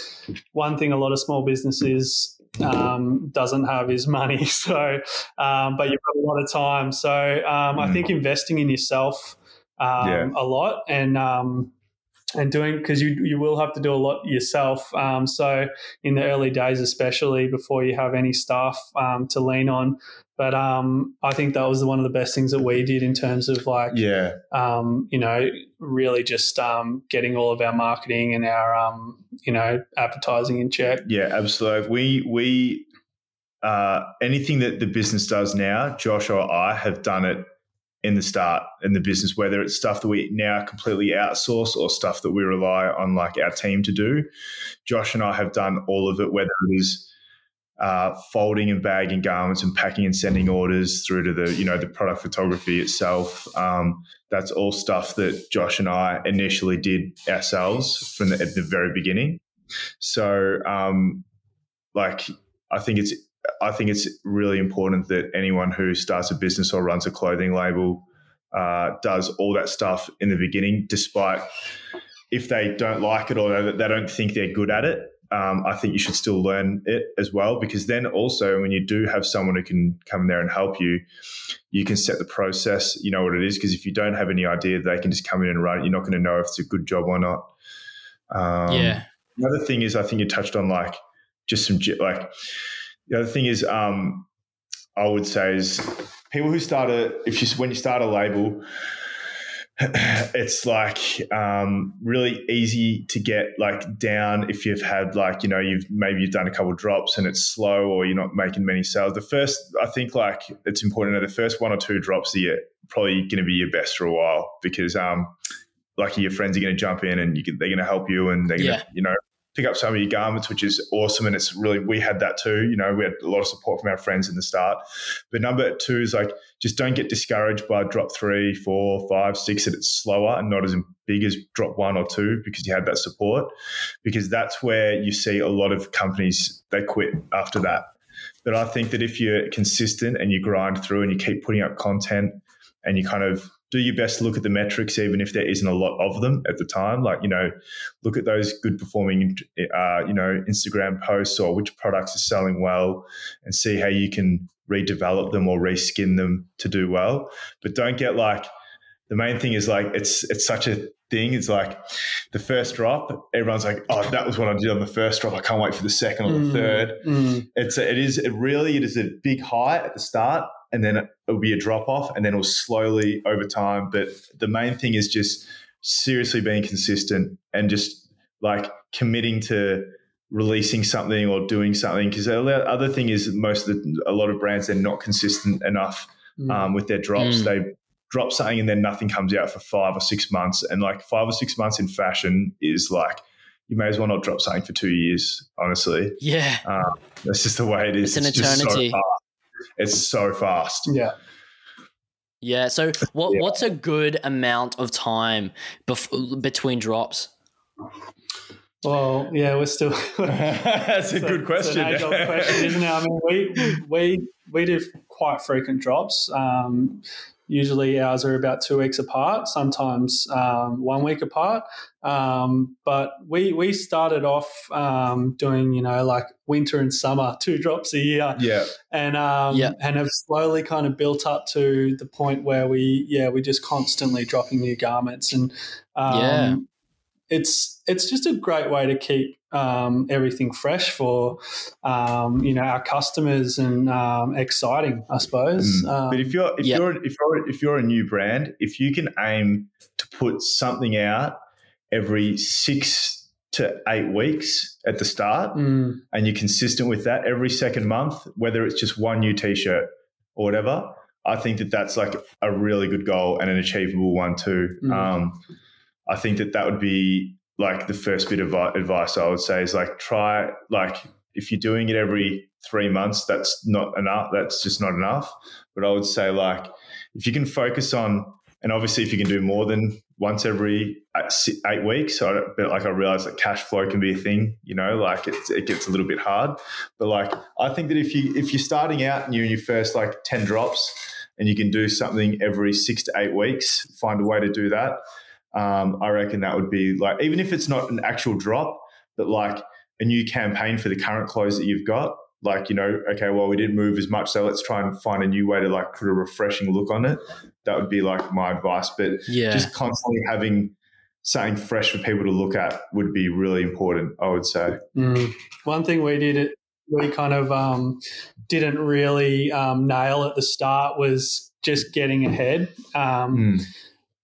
one thing a lot of small businesses um, doesn't have is money. So, um, but you've got a lot of time. So um, I think mm. investing in yourself um, yeah. a lot and, um, and doing because you you will have to do a lot yourself. Um, so in the early days, especially before you have any staff um, to lean on, but um, I think that was one of the best things that we did in terms of like, yeah, um, you know, really just um, getting all of our marketing and our, um, you know, advertising in check. Yeah, absolutely. We we uh, anything that the business does now, Josh or I have done it in the start in the business, whether it's stuff that we now completely outsource or stuff that we rely on like our team to do. Josh and I have done all of it, whether it is uh, folding and bagging garments and packing and sending orders through to the you know the product photography itself. Um, that's all stuff that Josh and I initially did ourselves from the, at the very beginning. So, um, like, I think it's I think it's really important that anyone who starts a business or runs a clothing label uh, does all that stuff in the beginning, despite if they don't like it or they don't think they're good at it um, I think you should still learn it as well because then also when you do have someone who can come there and help you, you can set the process. You know what it is because if you don't have any idea, they can just come in and run it. You're not going to know if it's a good job or not. Um, yeah. Another thing is, I think you touched on like just some like. The other thing is, um, I would say is people who start a if you when you start a label it's like um, really easy to get like down if you've had like you know you've maybe you've done a couple drops and it's slow or you're not making many sales the first i think like it's important that the first one or two drops are probably going to be your best for a while because um like your friends are going to jump in and can, they're going to help you and they're going to yeah. you know pick up some of your garments, which is awesome. And it's really, we had that too. You know, we had a lot of support from our friends in the start. But number two is like, just don't get discouraged by drop three, four, five, six, that it's slower and not as big as drop one or two because you had that support. Because that's where you see a lot of companies, they quit after that. But I think that if you're consistent and you grind through and you keep putting up content and you kind of do your best to look at the metrics, even if there isn't a lot of them at the time. Like, you know, look at those good performing, uh, you know, Instagram posts or which products are selling well and see how you can redevelop them or reskin them to do well. But don't get like, the main thing is like, it's, it's such a thing. It's like the first drop, everyone's like, oh, that was what I did on the first drop. I can't wait for the second or the mm, third. Mm. It's, a, it is, it really, it is a big high at the start and then it'll be a drop off and then it'll slowly over time. But the main thing is just seriously being consistent and just like committing to releasing something or doing something. Because the other thing is most of the, a lot of brands, they're not consistent enough mm. um, with their drops. Mm. They drop something and then nothing comes out for five or six months. And like five or six months in fashion is like, you may as well not drop something for two years, honestly. Yeah. Um, that's just the way it is. It's an it's eternity. So it's so fast. Yeah. Yeah. So what yeah. what's a good amount of time bef- between drops? Well, yeah, we're still. That's a good question. It's an question, isn't it? I mean, we we we do quite frequent drops. Um, Usually ours are about two weeks apart, sometimes um, one week apart. Um, but we we started off um, doing you know like winter and summer, two drops a year. Yeah, and um, yeah. and have slowly kind of built up to the point where we yeah we're just constantly dropping new garments and um, yeah it's it's just a great way to keep um, everything fresh for um, you know our customers and um, exciting, I suppose. Mm. but if you're if you're if you're if you're a new brand, if you can aim to put something out every six to eight weeks at the start, mm. and you're consistent with that every second month, whether it's just one new T-shirt or whatever, I think that that's like a really good goal and an achievable one too. Mm. I think that that would be like the first bit of advice I would say is like try like if you're doing it every three months, that's not enough. That's just not enough. But I would say like if you can focus on, and obviously if you can do more than once every eight weeks, I, but like I realize that cash flow can be a thing, you know, like it, it gets a little bit hard. But like I think that if you if you're starting out and you're in your first like ten drops, and you can do something every six to eight weeks, find a way to do that um, I reckon that would be like, even if it's not an actual drop, but like a new campaign for the current clothes that you've got. Like, you know, okay, well, we didn't move as much, so let's try and find a new way to like put a refreshing look on it. That would be like my advice. But yeah. just constantly having something fresh for people to look at would be really important, I would say. Mm. One thing we did, we kind of um, didn't really um, nail at the start was just getting ahead. Um, mm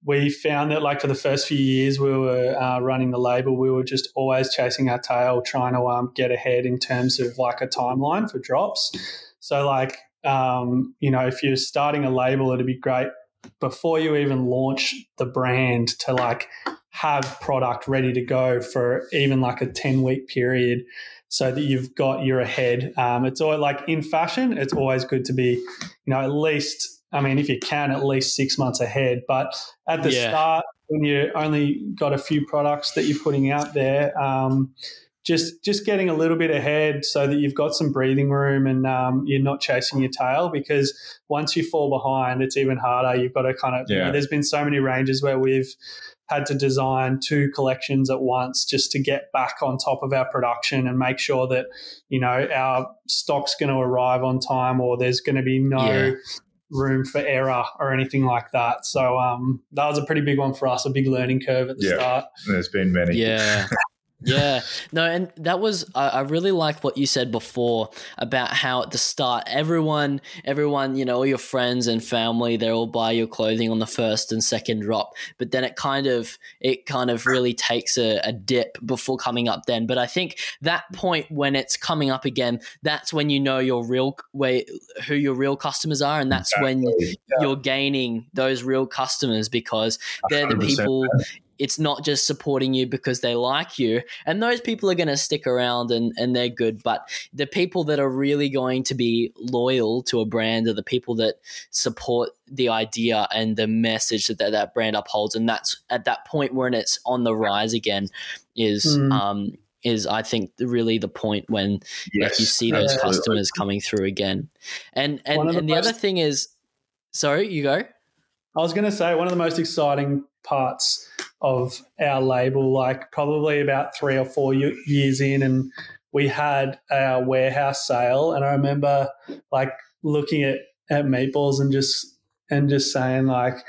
we found that like for the first few years we were uh, running the label we were just always chasing our tail trying to um, get ahead in terms of like a timeline for drops. So like um, you know if you're starting a label it'd be great before you even launch the brand to like have product ready to go for even like a 10 week period so that you've got your ahead. Um, it's all like in fashion it's always good to be you know at least I mean, if you can, at least six months ahead. But at the yeah. start, when you only got a few products that you're putting out there, um, just just getting a little bit ahead so that you've got some breathing room and um, you're not chasing your tail. Because once you fall behind, it's even harder. You've got to kind of. Yeah. You know, there's been so many ranges where we've had to design two collections at once just to get back on top of our production and make sure that you know our stock's going to arrive on time or there's going to be no yeah room for error or anything like that. So um, that was a pretty big one for us, a big learning curve at the yeah, start. There's been many. Yeah. yeah, no, and that was I, I really like what you said before about how at the start everyone, everyone, you know, all your friends and family, they all buy your clothing on the first and second drop, but then it kind of it kind of really takes a, a dip before coming up then. But I think that point when it's coming up again, that's when you know your real way who your real customers are, and that's exactly. when yeah. you're gaining those real customers because they're the people it's not just supporting you because they like you and those people are going to stick around and, and they're good but the people that are really going to be loyal to a brand are the people that support the idea and the message that that, that brand upholds and that's at that point when it's on the rise again is mm. um is I think really the point when yes, like you see those absolutely. customers coming through again. And and, and the, the other thing is sorry, you go. I was going to say one of the most exciting parts of our label, like probably about three or four years in, and we had our warehouse sale, and I remember like looking at at meatballs and just and just saying like,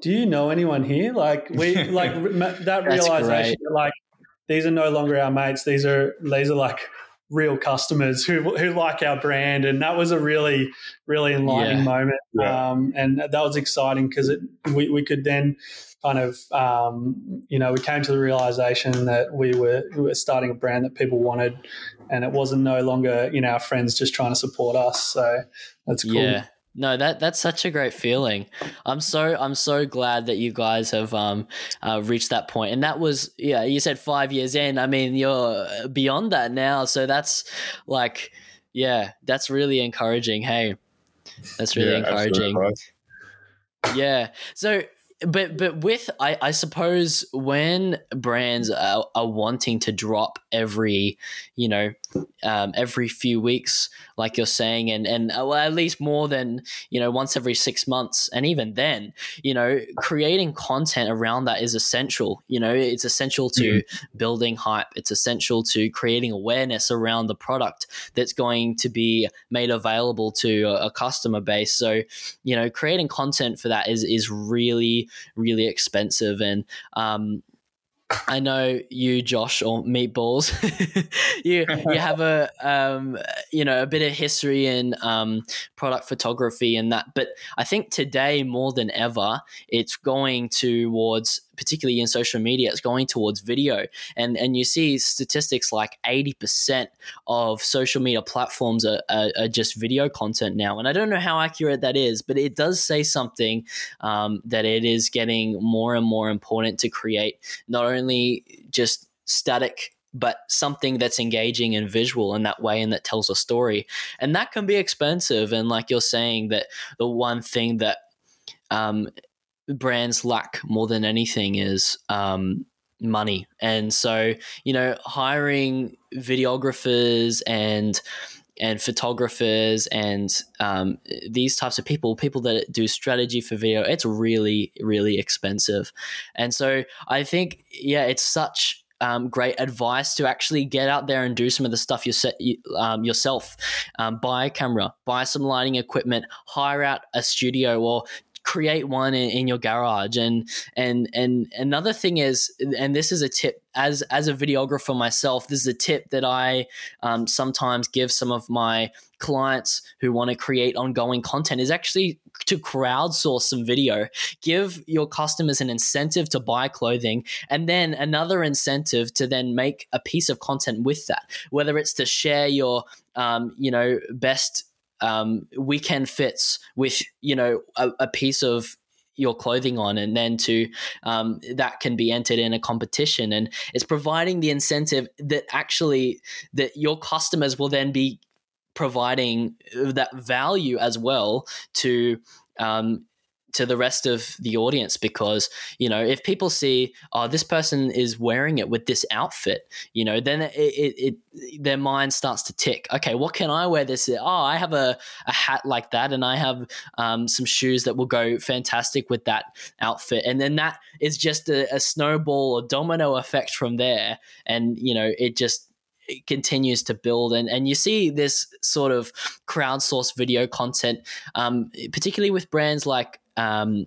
"Do you know anyone here?" Like we like that realization, that, like these are no longer our mates; these are these are like real customers who who like our brand, and that was a really really enlightening yeah. moment. Yeah. Um, and that was exciting because it we we could then kind of um, you know we came to the realization that we were we were starting a brand that people wanted, and it wasn't no longer you know our friends just trying to support us. So that's cool. Yeah. No, that that's such a great feeling. I'm so I'm so glad that you guys have um uh, reached that point, and that was yeah. You said five years in. I mean, you're beyond that now, so that's like yeah, that's really encouraging. Hey, that's really yeah, encouraging. Yeah. So but but with I, I suppose when brands are, are wanting to drop every you know um, every few weeks like you're saying and and uh, well, at least more than you know once every six months. And even then you know creating content around that is essential. You know it's essential to mm-hmm. building hype. It's essential to creating awareness around the product that's going to be made available to a, a customer base. So you know creating content for that is is really really expensive. And um, I know you, Josh, or Meatballs. you you have a um, you know a bit of history in um, product photography and that, but I think today more than ever, it's going towards particularly in social media, it's going towards video. And and you see statistics like 80% of social media platforms are, are, are just video content now. And I don't know how accurate that is, but it does say something um, that it is getting more and more important to create not only just static but something that's engaging and visual in that way and that tells a story. And that can be expensive. And like you're saying, that the one thing that um, brands lack more than anything is um, money. And so, you know, hiring videographers and and photographers and um, these types of people, people that do strategy for video, it's really, really expensive. And so I think, yeah, it's such um, great advice to actually get out there and do some of the stuff you set, um, yourself. Um, buy a camera, buy some lighting equipment, hire out a studio, or create one in, in, your garage. And and and another thing is and this is a tip as as a videographer myself this is a tip that i um, sometimes give some of my clients who want to create ongoing content is actually to crowdsource some video. Give your customers an incentive to buy clothing and then another incentive to then make a piece of content with that. Whether it's to share your um, you know best um, weekend fits with you know a, a piece of your clothing on and then to um, that can be entered in a competition. And it's providing the incentive that actually that your customers will then be providing that value as well to um, to the rest of the audience because you know if people see oh this person is wearing it with this outfit you know then it, it, it their mind starts to tick. Okay what can i wear this? Oh i have a, a hat like that and i have um, some shoes that will go fantastic with that outfit. And then that is just a, a snowball or domino effect from there. And you know it just it continues to build. And, and you see this sort of crowdsourced video content um, particularly with brands like um,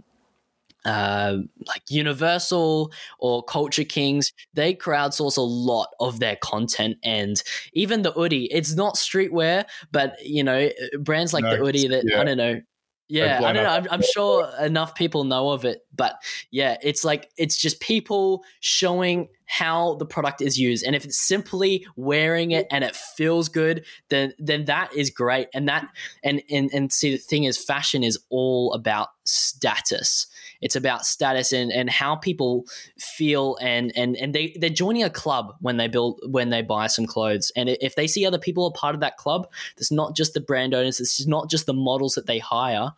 uh, like Universal or Culture Kings, they crowdsource a lot of their content, and even the Oodie. It's not streetwear, but you know, brands like No, the Oodie that yeah. I don't know. Yeah, I don't know. I'm, I'm, sure enough people know of it, but yeah, it's like it's just people showing how the product is used, and if it's simply wearing it and it feels good, then then that is great. And that and and and see the thing is, fashion is all about status. It's about status and, and how people feel and, and, and they, they're joining a club when they build when they buy some clothes. And if they see other people are part of that club, it's not just the brand owners, it's not just the models that they hire,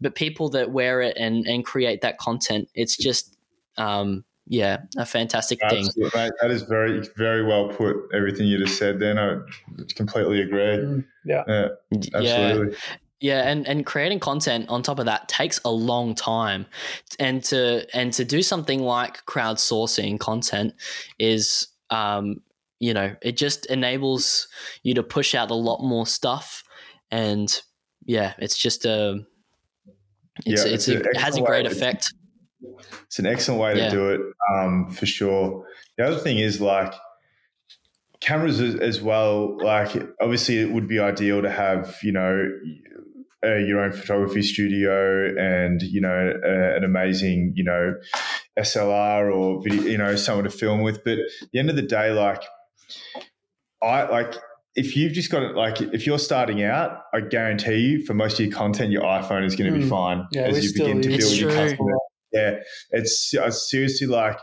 but people that wear it and, and create that content. It's just um, yeah, a fantastic thing. Mate. That is very, very well put. Everything you just said, then I completely agree. Mm, yeah. Yeah, Yeah. absolutely. Yeah, and, and creating content on top of that takes a long time, and to and to do something like crowdsourcing content is, um, you know, it just enables you to push out a lot more stuff, and yeah, it's just a, it's Yeah, it's, it's a, it has a great to- effect. It's an excellent way Yeah. to do it, um, for sure. The other thing is like cameras as, as well. Like, obviously, it would be ideal to have you know uh, your own photography studio and you know uh, an amazing you know SLR or video, you know someone to film with. But at the end of the day, like I like. If you've just got it, like if you're starting out, I guarantee you, for most of your content, your iPhone is going to be Mm. fine Yeah, as you begin to build It's your customer. Yeah, it's, it's seriously like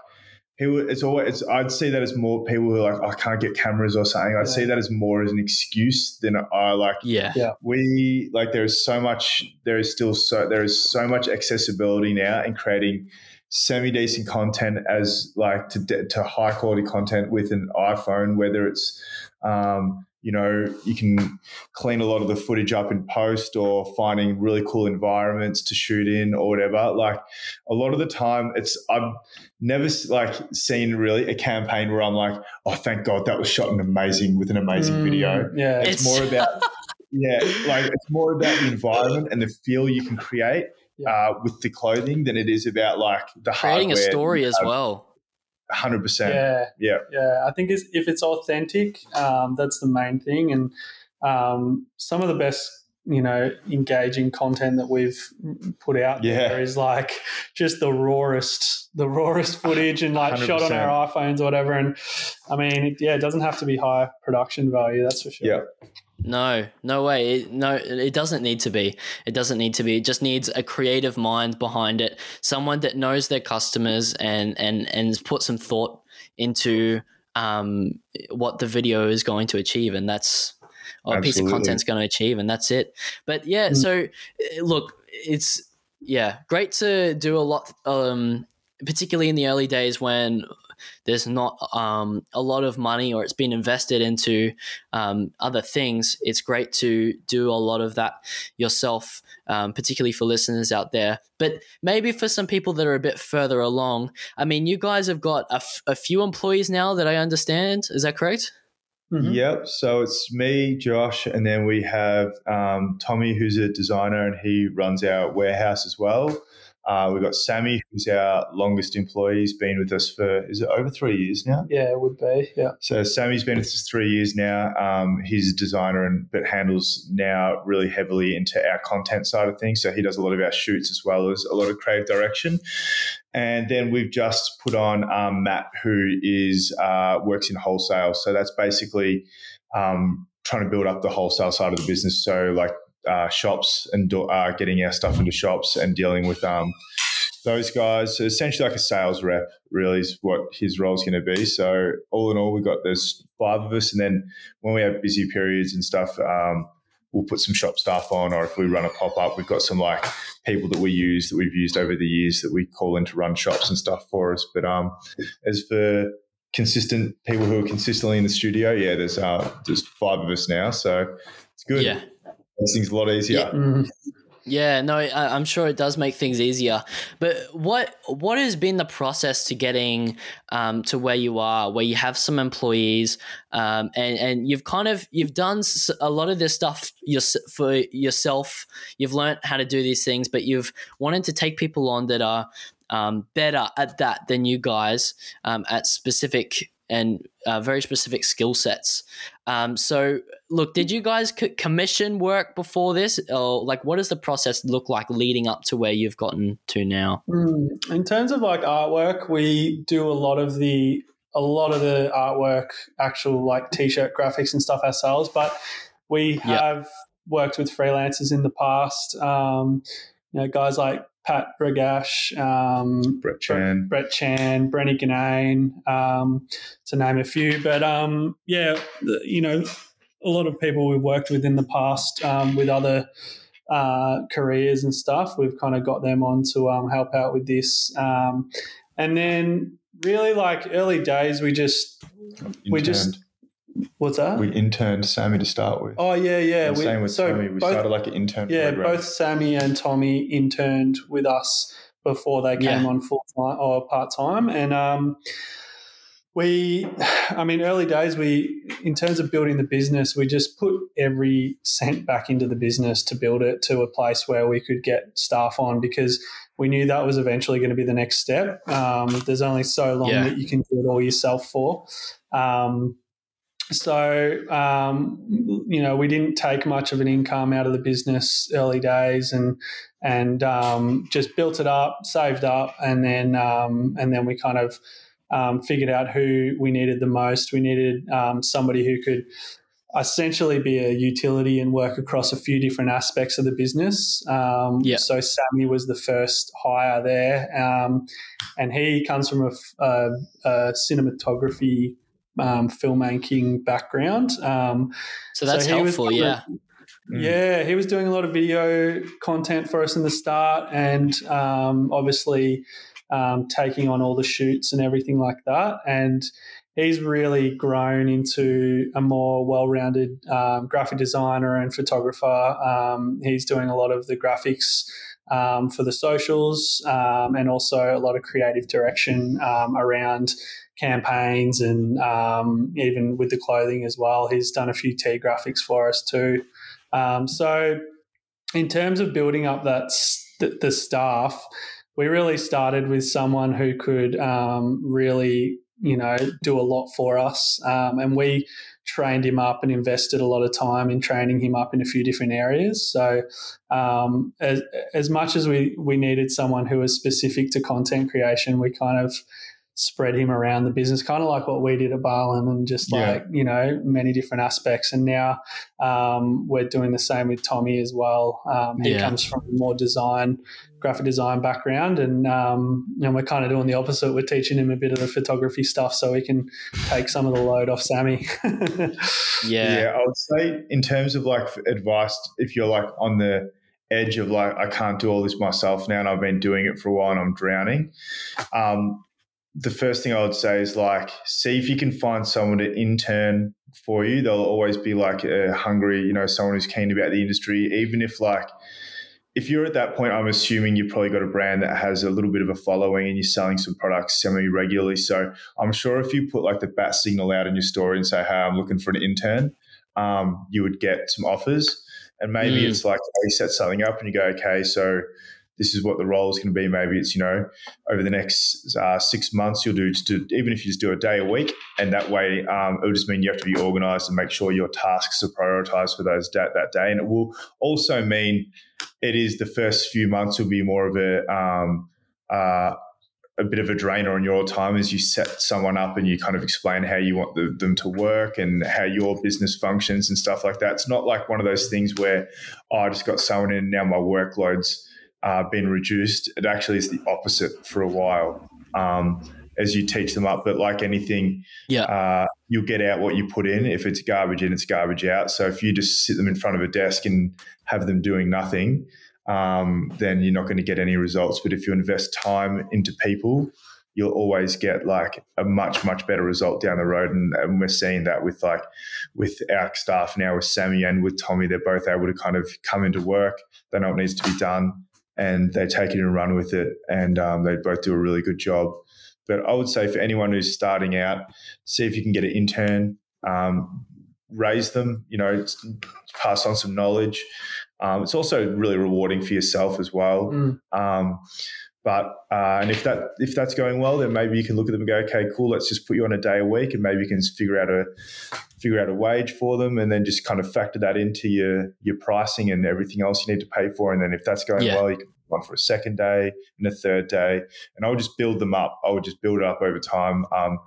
people. It's always. It's, I'd see that as more people who are like, I can't get cameras or something. I'd Yeah. see that as more as an excuse than I like. Yeah, We like there is so much. There is still so there is so much accessibility now in creating semi decent content as like to to high quality content with an iPhone, whether it's um, you know you can clean a lot of the footage up in post or finding really cool environments to shoot in or whatever. Like a lot of the time, it's I've never like seen really a campaign where I'm like, oh, thank God that was shot in amazing with an amazing Mm, video. Yeah. It's, more about yeah, like it's more about the environment and the feel you can create Yeah. uh, with the clothing than it is about like the creating a story as well. Hundred percent. yeah. Yeah. Yeah, I think it's, if it's authentic, um, that's the main thing. And um, some of the best, you know, engaging content that we've put out Yeah. there is like just the rawest, the rawest footage and like shot on our iPhones or whatever. And I mean, yeah, it doesn't have to be high production value, that's for sure. Yeah. No, no way. It, no, it doesn't need to be. It doesn't need to be. It just needs a creative mind behind it. Someone that knows their customers and and and has put some thought into um, what the video is going to achieve, and that's or a piece of content's going to achieve, and that's it. But yeah, Mm. so uh, look, it's yeah, great to do a lot. Um, particularly in the early days when there's not um, a lot of money or it's been invested into um, other things, it's great to do a lot of that yourself, um, particularly for listeners out there. But maybe for some people that are a bit further along, I mean, you guys have got a, f- a few employees now that I understand. Is that correct? Mhm. Yep. So it's me, Josh, and then we have um, Tommy, who's a designer, and he runs our warehouse as well. Uh, we've got Sammy, who's our longest employee. He's been with us for is it over three years now? Yeah, it would be. Yeah. So Sammy's been with us three years now. Um, he's a designer and but handles now really heavily into our content side of things. So he does a lot of our shoots as well as a lot of creative direction. And then we've just put on um, Matt, who is uh, works in wholesale. So that's basically um, trying to build up the wholesale side of the business. So like uh, shops and do- uh, getting our stuff into shops and dealing with um, those guys. Essentially, like a sales rep, really is what his role is going to be. So all in all, we've got there's five of us, and then when we have busy periods and stuff, um, we'll put some shop staff on, or if we run a pop up, we've got some like people that we use that we've used over the years that we call in to run shops and stuff for us. But um, as for consistent people who are consistently in the studio, yeah, there's uh, there's five of us now, so it's good. Yeah. Makes things a lot easier. Yeah. Mhm. Yeah, no, I, I'm sure it does make things easier. But what what has been the process to getting um, to where you are, where you have some employees, um, and and you've kind of you've done a lot of this stuff your, for yourself. You've learned how to do these things, but you've wanted to take people on that are um, better at that than you guys um, at specific and uh, very specific skill sets. Um, so, look, did you guys c- commission work before this, or like what does the process look like leading up to where you've gotten to now? Mm. In terms of like artwork, we do a lot of the a lot of the artwork, actual like t-shirt graphics and stuff ourselves, but we have yep. worked with freelancers in the past. Um, you know, guys like Pat Bragash, um, Brett Chan, Brett Chan, Brenny Ganane, um, to name a few. But um, yeah, you know, a lot of people we've worked with in the past um, with other uh, careers and stuff. We've kind of got them on to um, help out with this. Um, and then really like early days, we just we just What's that? We interned Sammy to start with. Oh yeah, yeah. And we, same with so Tommy. We both- started like an intern Yeah, program. both Sammy and Tommy interned with us before they came Yeah. on full time or part time, and um, we, I mean, early days we, in terms of building the business, we just put every cent back into the business to build it to a place where we could get staff on because we knew that was eventually going to be the next step. Um, there's only so long Yeah. that you can do it all yourself for. Um, so, um, you know, we didn't take much of an income out of the business early days, and and um, just built it up, saved up, and then um, and then we kind of um, figured out who we needed the most. We needed um, somebody who could essentially be a utility and work across a few different aspects of the business. Um, Yeah. So Sammy was the first hire there, um, and he comes from a cinematography um, filmmaking background. Um, So that's he helpful, kind of- yeah. Mm. yeah, he was doing a lot of video content for us in the start, and um, obviously um, taking on all the shoots and everything like that. And he's really grown into a more well-rounded um, graphic designer and photographer. Um, he's doing a lot of the graphics. Um, for the socials um, and also a lot of creative direction um, around campaigns and um, even with the clothing as well. He's done a few T graphics for us too. Um, so, in terms of building up that s- the, the staff, we really started with someone who could um, really, you know, do a lot for us, um, and we trained him up and invested a lot of time in training him up in a few different areas. So, um, as as much as we we needed someone who was specific to content creation, we kind of spread him around the business, kind of like what we did at Balin, and just Yeah. like you know many different aspects. And now um, we're doing the same with Tommy as well. Um, he Yeah. comes from a more design, graphic design background, and um, and we're kind of doing the opposite. We're teaching him a bit of the photography stuff so he can take some of the load off Sammy. Yeah. Yeah, I would say in terms of like advice, if you're like on the edge of like I can't do all this myself now, and I've been doing it for a while and I'm drowning. Um, the first thing I would say is like see if you can find someone to intern for you. They'll always be like a hungry, you know, someone who's keen about the industry, even if like. If you're at that point, I'm assuming you've probably got a brand that has a little bit of a following and you're selling some products semi regularly. So I'm sure if you put like the bat signal out in your story and say, Hey, I'm looking for an intern, um, you would get some offers. And maybe Mm. it's like you set something up and you go, okay, so this is what the role is going to be. Maybe it's, you know, over the next uh, six months, you'll do, do, even if you just do a day a week. And that way, um, it'll just mean you have to be organized and make sure your tasks are prioritized for those that, that day. And it will also mean it is the first few months will be more of a, um, uh, a bit of a drainer on your time as you set someone up and you kind of explain how you want the, them to work and how your business functions and stuff like that. It's not like one of those things where oh, I just got someone in now my workload's uh, been reduced. It actually is the opposite for a while um, as you teach them up. But like anything, Yeah. uh, you'll get out what you put in. If it's garbage in, it's garbage out. So if you just sit them in front of a desk and have them doing nothing, um, then you're not going to get any results. But if you invest time into people, you'll always get like a much much better result down the road. And, and we're seeing that with like with our staff now, with Sammy and with Tommy, they're both able to kind of come into work. They know what needs to be done, and they take it and run with it. And um, they both do a really good job. But I would say for anyone who's starting out, see if you can get an intern. Um, raise them, you know, pass on some knowledge. Um, it's also really rewarding for yourself as well. Mm. Um, But uh, and if that if that's going well, then maybe you can look at them and go, okay, cool, let's just put you on a day a week, and maybe you can figure out a figure out a wage for them, and then just kind of factor that into your your pricing and everything else you need to pay for. And then if that's going Yeah. well, you can one for a second day and a third day, and I would just build them up. I would just build it up over time. Um,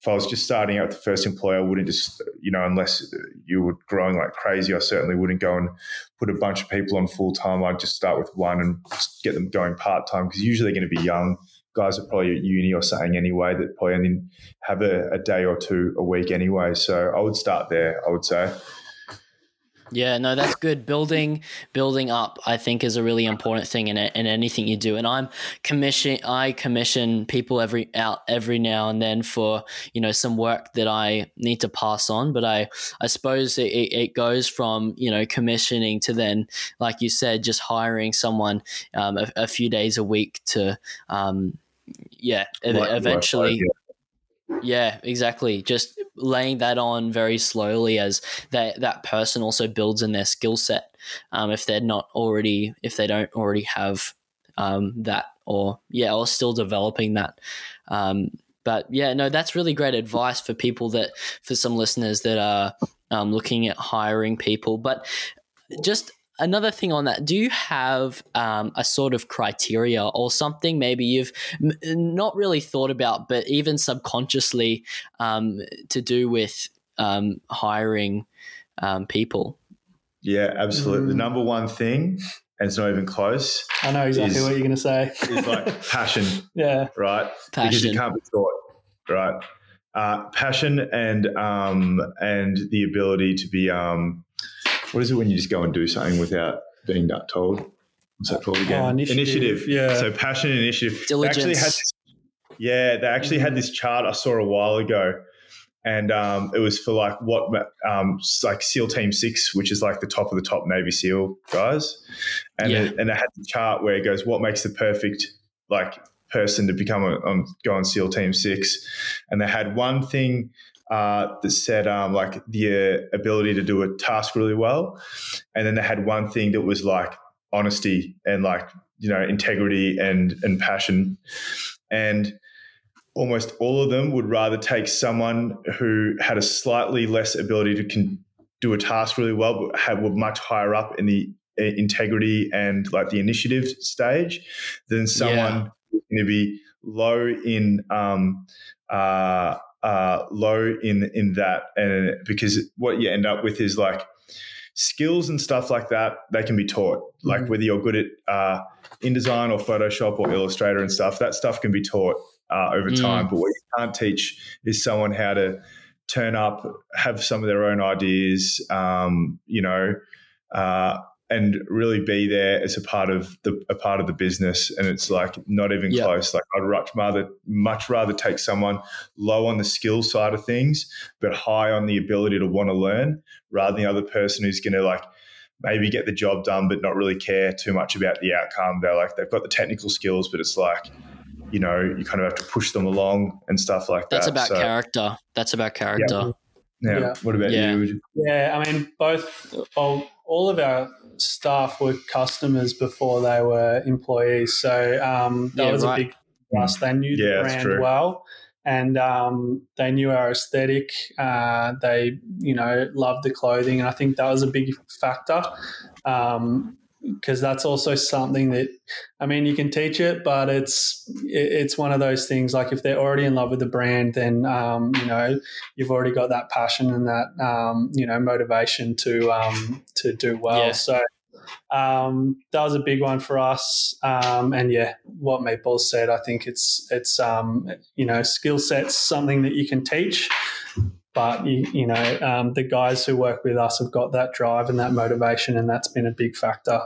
if I was just starting out with the first employer, I wouldn't just, you know, unless you were growing like crazy, I certainly wouldn't go and put a bunch of people on full time. I'd just start with one and just get them going part time because usually they're going to be young guys are probably at uni or something anyway that probably only have a, a day or two a week anyway. So I would start there. I would say. Yeah, no, that's good. Building, building up, I think, is a really important thing in in anything you do. And I'm commission, I commission people every out every now and then for you know some work that I need to pass on. But I, I suppose it, it goes from you know commissioning to then, like you said, just hiring someone um, a, a few days a week to, um, yeah, ev- eventually. Yeah, exactly. Just laying that on very slowly as that that person also builds in their skill set. Um, if they're not already, if they don't already have um, that, or yeah, or still developing that. Um, but yeah, no, that's really great advice for people that, for some listeners that are um, looking at hiring people. But just another thing on that, do you have um, a sort of criteria or something maybe you've m- not really thought about, but even subconsciously um, to do with um, hiring um, people? Yeah, absolutely. The Mm. number one thing, and it's not even close, I know exactly Is- what you're going to say. It's like passion, yeah. right? Because you Passion. can't be taught, right? Uh, passion and um, and the ability to be um, what is it when you just go and do something without being that told? What's that called again? Oh, initiative. Yeah. So passion and initiative. They actually had Diligence. this, yeah, they actually had this chart I saw a while ago, and um, it was for like what um, like SEAL Team Six, which is like the top of the top Navy SEAL guys, and Yeah. it, and they had the chart where it goes, what makes the perfect like person to become a, on go on SEAL Team Six, and they had one thing. Uh, that said, um, like the uh, ability to do a task really well, and then they had one thing that was like honesty and like you know integrity and and passion, and almost all of them would rather take someone who had a slightly less ability to con- do a task really well, but had, were much higher up in the uh, integrity and like the initiative stage than someone who's going to be low in um, uh, uh, low in in that, and because what you end up with is like skills and stuff like that they can be taught like Mhm. whether you're good at uh, InDesign or Photoshop or Illustrator and stuff that stuff can be taught uh, over Mm. time but what you can't teach is someone how to turn up have some of their own ideas um, you know uh, and really be there as a part of the a part of the business and it's like not even Yeah. close like I'd much rather much rather take someone low on the skill side of things but high on the ability to want to learn rather than the other person who's going to like maybe get the job done but not really care too much about the outcome they're like they've got the technical skills but it's like you know you kind of have to push them along and stuff like That's that That's about So, character. That's about character. yeah. Yeah. what about Yeah. you Yeah, I mean, both all, all of our staff were customers before they were employees, so um, that Yeah, was right. a big plus. They knew Yeah, the brand well, and um, they knew our aesthetic. Uh, they, you know, loved the clothing, and I think that was a big factor. Um, because that's also something that I mean you can teach it, but it's it's one of those things. Like if they're already in love with the brand, then um, you know you've already got that passion and that um, you know motivation to um, to do well. Yeah. So um, that was a big one for us. Um, and yeah, what Meatball said, I think it's it's um, you know skill sets something that you can teach. But you, you know, um, the guys who work with us have got that drive and that motivation, and that's been a big factor.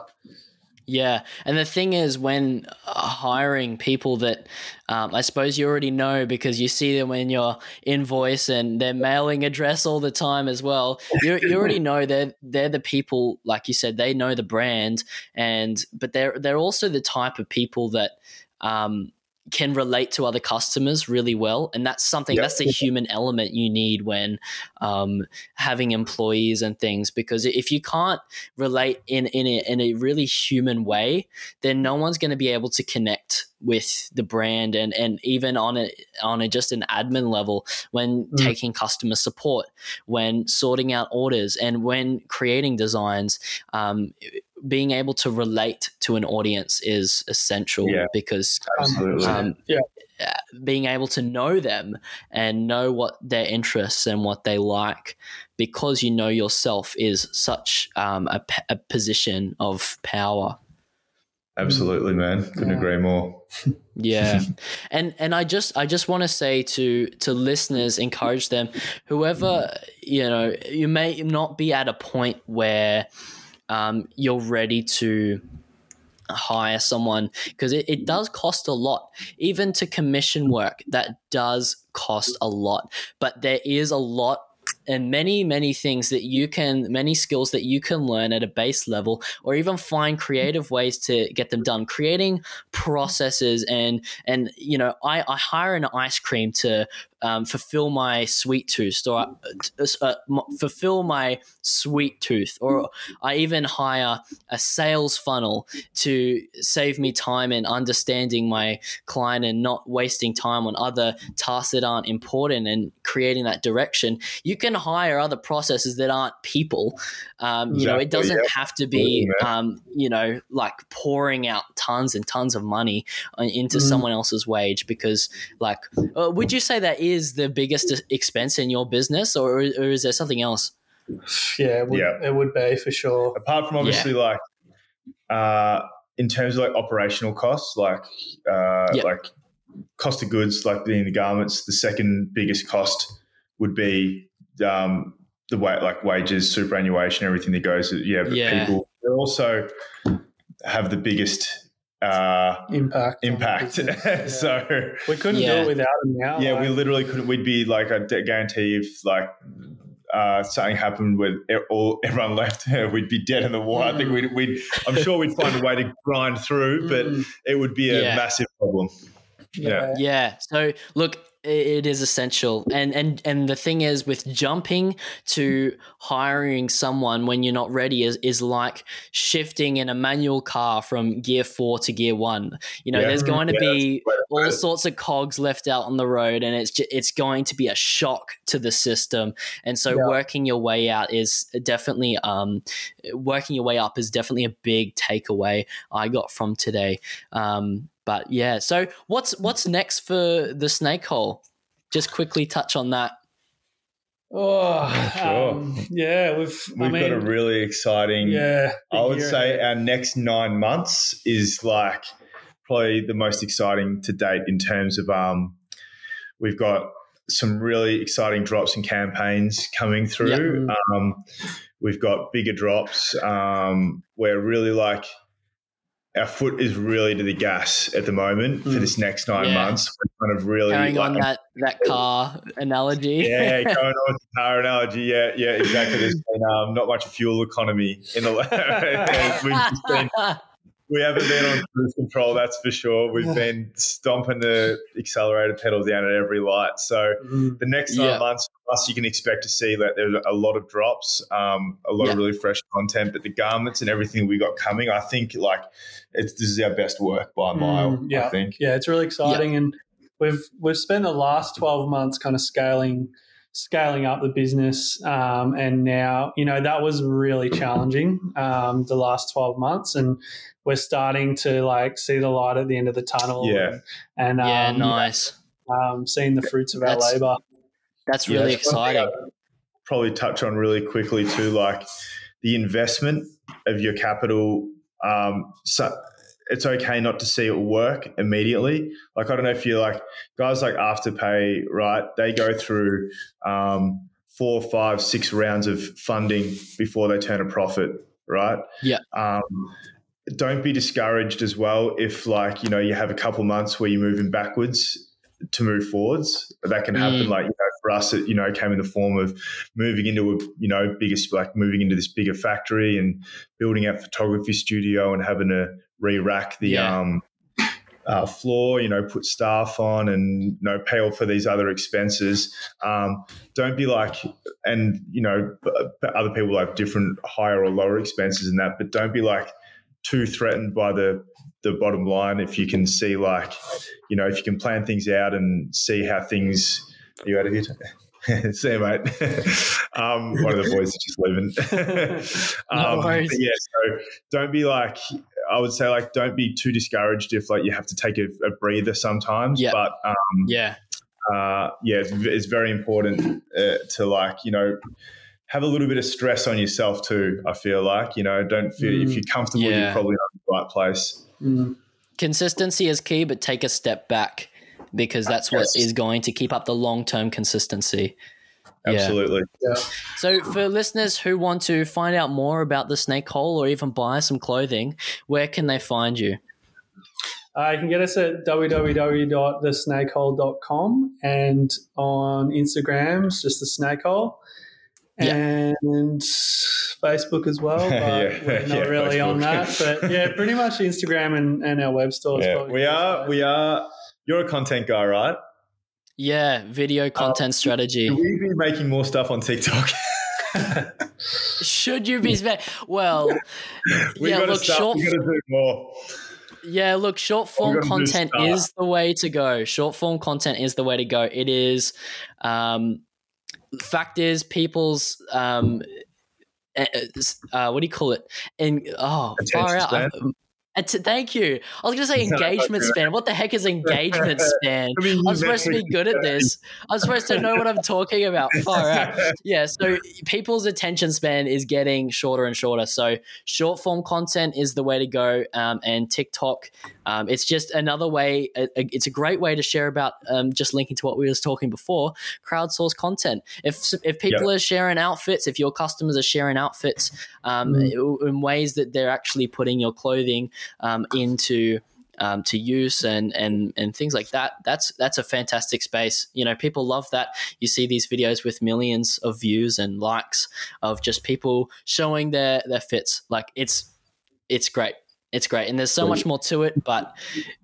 Yeah, and the thing is, when uh, hiring people that um, I suppose you already know because you see them in your invoice and their mailing address all the time as well. You, you already know they're they're the people, like you said, they know the brand, and but they're they're also the type of people that um, can relate to other customers really well and that's something yep. that's the human element you need when um, having employees and things because if you can't relate in in a, in a really human way then no one's going to be able to connect with the brand and and even on a on a just an admin level when mm. taking customer support when sorting out orders and when creating designs um, being able to relate to an audience is essential yeah, because. Um, yeah. being able to know them and know what their interests and what they like because you know yourself is such um, a, a position of power Absolutely, man. Couldn't yeah. agree more. yeah. And and I just I just want to say to to listeners encourage them whoever, you know, you may not be at a point where um, you're ready to hire someone because it, it does cost a lot. Even to commission work that does cost a lot. But there is a lot and many many things that you can many skills that you can learn at a base level or even find creative ways to get them done. Creating processes and and you know i, I hire an ice cream to um, fulfill my sweet tooth. Or uh, fulfill my sweet tooth. Or i even hire a sales funnel to save me time and understanding my client and not wasting time on other tasks that aren't important and creating that direction. You can hire other processes that aren't people. Um, you exactly, know it doesn't yep. have to be um, you know like pouring out tons and tons of money uh, into mm. someone else's wage because like uh, would you say that is is the biggest expense in your business, or, or is there something else? Yeah, it would, yeah. it would be for sure. Apart from obviously yeah. like uh, in terms of like operational costs, like uh, yep. like cost of goods, like being the garments, the second biggest cost would be um, the way like wages, superannuation, everything that goes. Yeah, but yeah. people also have the biggest uh, impact. Impact. Yeah. so we couldn't yeah. do it without them now. Yeah, like. we literally couldn't. We'd be like, I guarantee if like uh, something happened with all everyone left, we'd be dead in the water. Mm. I think we'd, we'd, I'm sure we'd find a way to grind through, but mm. it would be a yeah. massive problem. Yeah. Yeah. So look, it is essential. And and and the thing is with jumping to hiring someone when you're not ready is, is like shifting in a manual car from gear 4 to gear 1 you know yeah. there's going to yeah, be all sorts of cogs left out on the road and it's just, it's going to be a shock to the system. And so yeah. working your way out is definitely um working your way up is definitely a big takeaway i got from today. Um but yeah, so what's what's next for the snake hole? Just quickly touch on that. Oh, sure. Um, yeah, we've we've I mean, got a really exciting. Yeah, I would say our next nine months is like probably the most exciting to date in terms of um, we've got some really exciting drops and campaigns coming through. Yep. Um, we've got bigger drops. Um, we're really like our foot is really to the gas at the moment mm. for this next nine yeah. months. We're kind of really carrying like, on that that car analogy. Yeah, going on with the car analogy. Yeah, yeah, exactly. There's been um, not much fuel economy in the. we've been, we haven't been on cruise control, that's for sure. We've been stomping the accelerator pedal down at every light. So mm. the next nine yeah. months, us, you can expect to see that there's a lot of drops, um, a lot yeah. of really fresh content. But the garments and everything we got coming, I think like it's this is our best work by a mile. Mm, yeah. I think. Yeah, it's really exciting, yeah. and we've we've spent the last twelve months kind of scaling scaling up the business, um, and now you know that was really challenging um, the last twelve months, and we're starting to like see the light at the end of the tunnel. Yeah, and, and yeah, um, nice. Um, seeing the fruits of our that's, labor. That's really yeah, exciting. Probably touch on really quickly too, like the investment of your capital um, so it's okay not to see it work immediately. Like I don't know if you like guys like Afterpay, right? They go through um, four, five, six rounds of funding before they turn a profit, right? Yeah. Um, don't be discouraged as well if like you know you have a couple months where you're moving backwards to move forwards. That can happen. Mm. Like you know, for us, it you know came in the form of moving into a you know biggest like moving into this bigger factory and building out photography studio and having to re-rack the yeah. um uh, floor, you know, put staff on and, you know, pay all for these other expenses. Um, don't be like, and, you know, other people have different higher or lower expenses in that, but don't be like too threatened by the, the bottom line. If you can see like, you know, if you can plan things out and see how things, are you out of here? See you, mate. um, one of the boys is just leaving. um, no yeah, so don't be like, I would say, like, don't be too discouraged if like you have to take a, a breather sometimes. Yeah. But um, yeah, uh, yeah, it's, it's, very important uh, to like, you know, have a little bit of stress on yourself too. I feel like, you know, don't feel mm, if you're comfortable, yeah. you're probably not in the right place. Mm. Consistency is key, but take a step back because that's what is going to keep up the long term consistency. Absolutely. Yeah. So, for listeners who want to find out more about the snake hole or even buy some clothing, where can they find you? Uh, you can get us at www.thesnakehole.com and on Instagram, it's just the snake hole. And Facebook as well, but yeah. we're not yeah, really Facebook. on that. But yeah, pretty much Instagram and, and our web store. Yeah. We are, we are you're a content guy, right? Yeah, video content um, strategy. Should we be making more stuff on TikTok? should you be? Well, we yeah. Look, start, short. do more. Yeah, look, short form content is the way to go. Short form content is the way to go. It is. Um, fact is, people's um, eh, eh, uh, what do you call it? And oh, far out. T- thank you. I was going to say engagement span. What the heck is engagement span? I mean, I'm supposed to be good at this. I'm supposed to know what I'm talking about. Far out. Yeah. So people's attention span is getting shorter and shorter. So short form content is the way to go. Um, and TikTok, um, it's just another way. it's a great way to share about. Um, just linking to what we was talking before. Crowdsource content. If if people are sharing outfits, if your customers are sharing outfits mm. in ways that they're actually putting your clothing um, into um, to use and and and things like that. That's that's a fantastic space. You know, people love that. You see these videos with millions of views and likes of just people showing their their fits. Like it's it's great. It's great, and there's so much more to it, but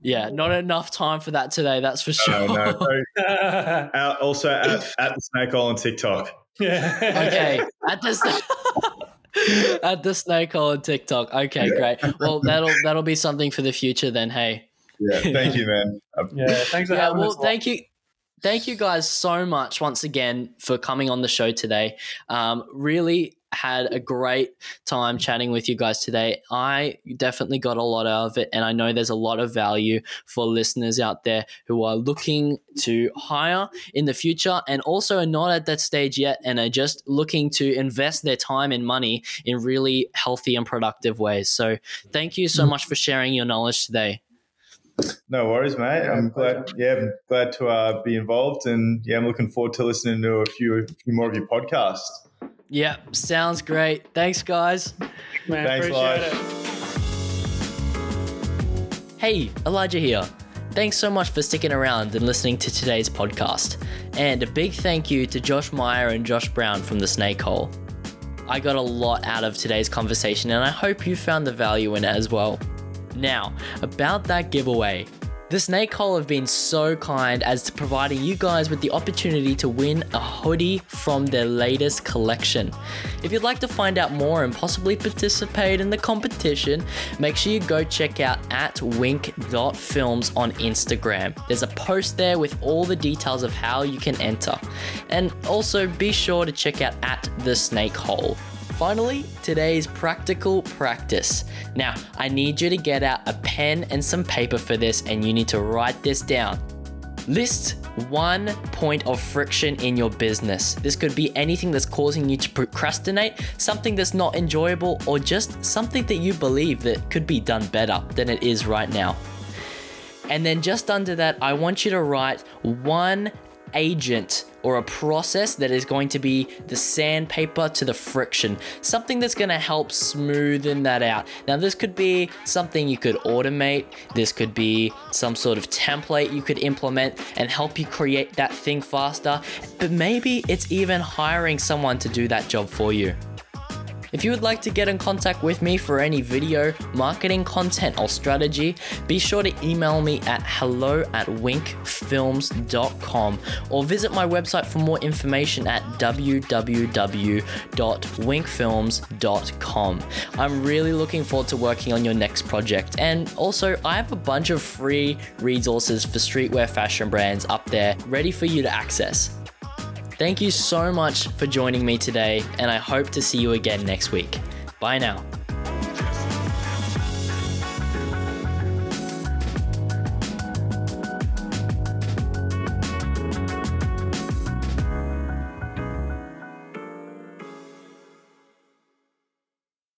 yeah, not enough time for that today. That's for sure. no. So, also at, at the Snake Hole on TikTok. Yeah. okay. At the at the snake hole on TikTok. Okay, great. Well, that'll that'll be something for the future then. Hey. Yeah, thank you, man. yeah, thanks for yeah, well, thank you. Thank you guys so much once again for coming on the show today. Um, really had a great time chatting with you guys today. I definitely got a lot out of it, and I know there's a lot of value for listeners out there who are looking to hire in the future and also are not at that stage yet and are just looking to invest their time and money in really healthy and productive ways. So, thank you so much for sharing your knowledge today. No worries, mate. I'm glad. Yeah, glad to uh, be involved, and yeah, I'm looking forward to listening to a few, a few more of your podcasts. Yeah, sounds great. Thanks, guys. Man, Thanks, appreciate it. Hey, Elijah here. Thanks so much for sticking around and listening to today's podcast. And a big thank you to Josh Meyer and Josh Brown from the Snake Hole. I got a lot out of today's conversation and I hope you found the value in it as well. Now, about that giveaway. The Snake Hole have been so kind as to providing you guys with the opportunity to win a hoodie from their latest collection. If you'd like to find out more and possibly participate in the competition, make sure you go check out at wink.films on Instagram. There's a post there with all the details of how you can enter. And also be sure to check out at the Snake Hole. Finally, today's practical practice. Now, I need you to get out a pen and some paper for this, and you need to write this down. List one point of friction in your business. This could be anything that's causing you to procrastinate, something that's not enjoyable, or just something that you believe that could be done better than it is right now. And then just under that, I want you to write one agent or a process that is going to be the sandpaper to the friction, something that's going to help smoothen that out. Now, this could be something you could automate, this could be some sort of template you could implement and help you create that thing faster, but maybe it's even hiring someone to do that job for you. If you would like to get in contact with me for any video, marketing content, or strategy, be sure to email me at hello at winkfilms.com or visit my website for more information at www.winkfilms.com. I'm really looking forward to working on your next project. And also, I have a bunch of free resources for streetwear fashion brands up there ready for you to access. Thank you so much for joining me today, and I hope to see you again next week. Bye now.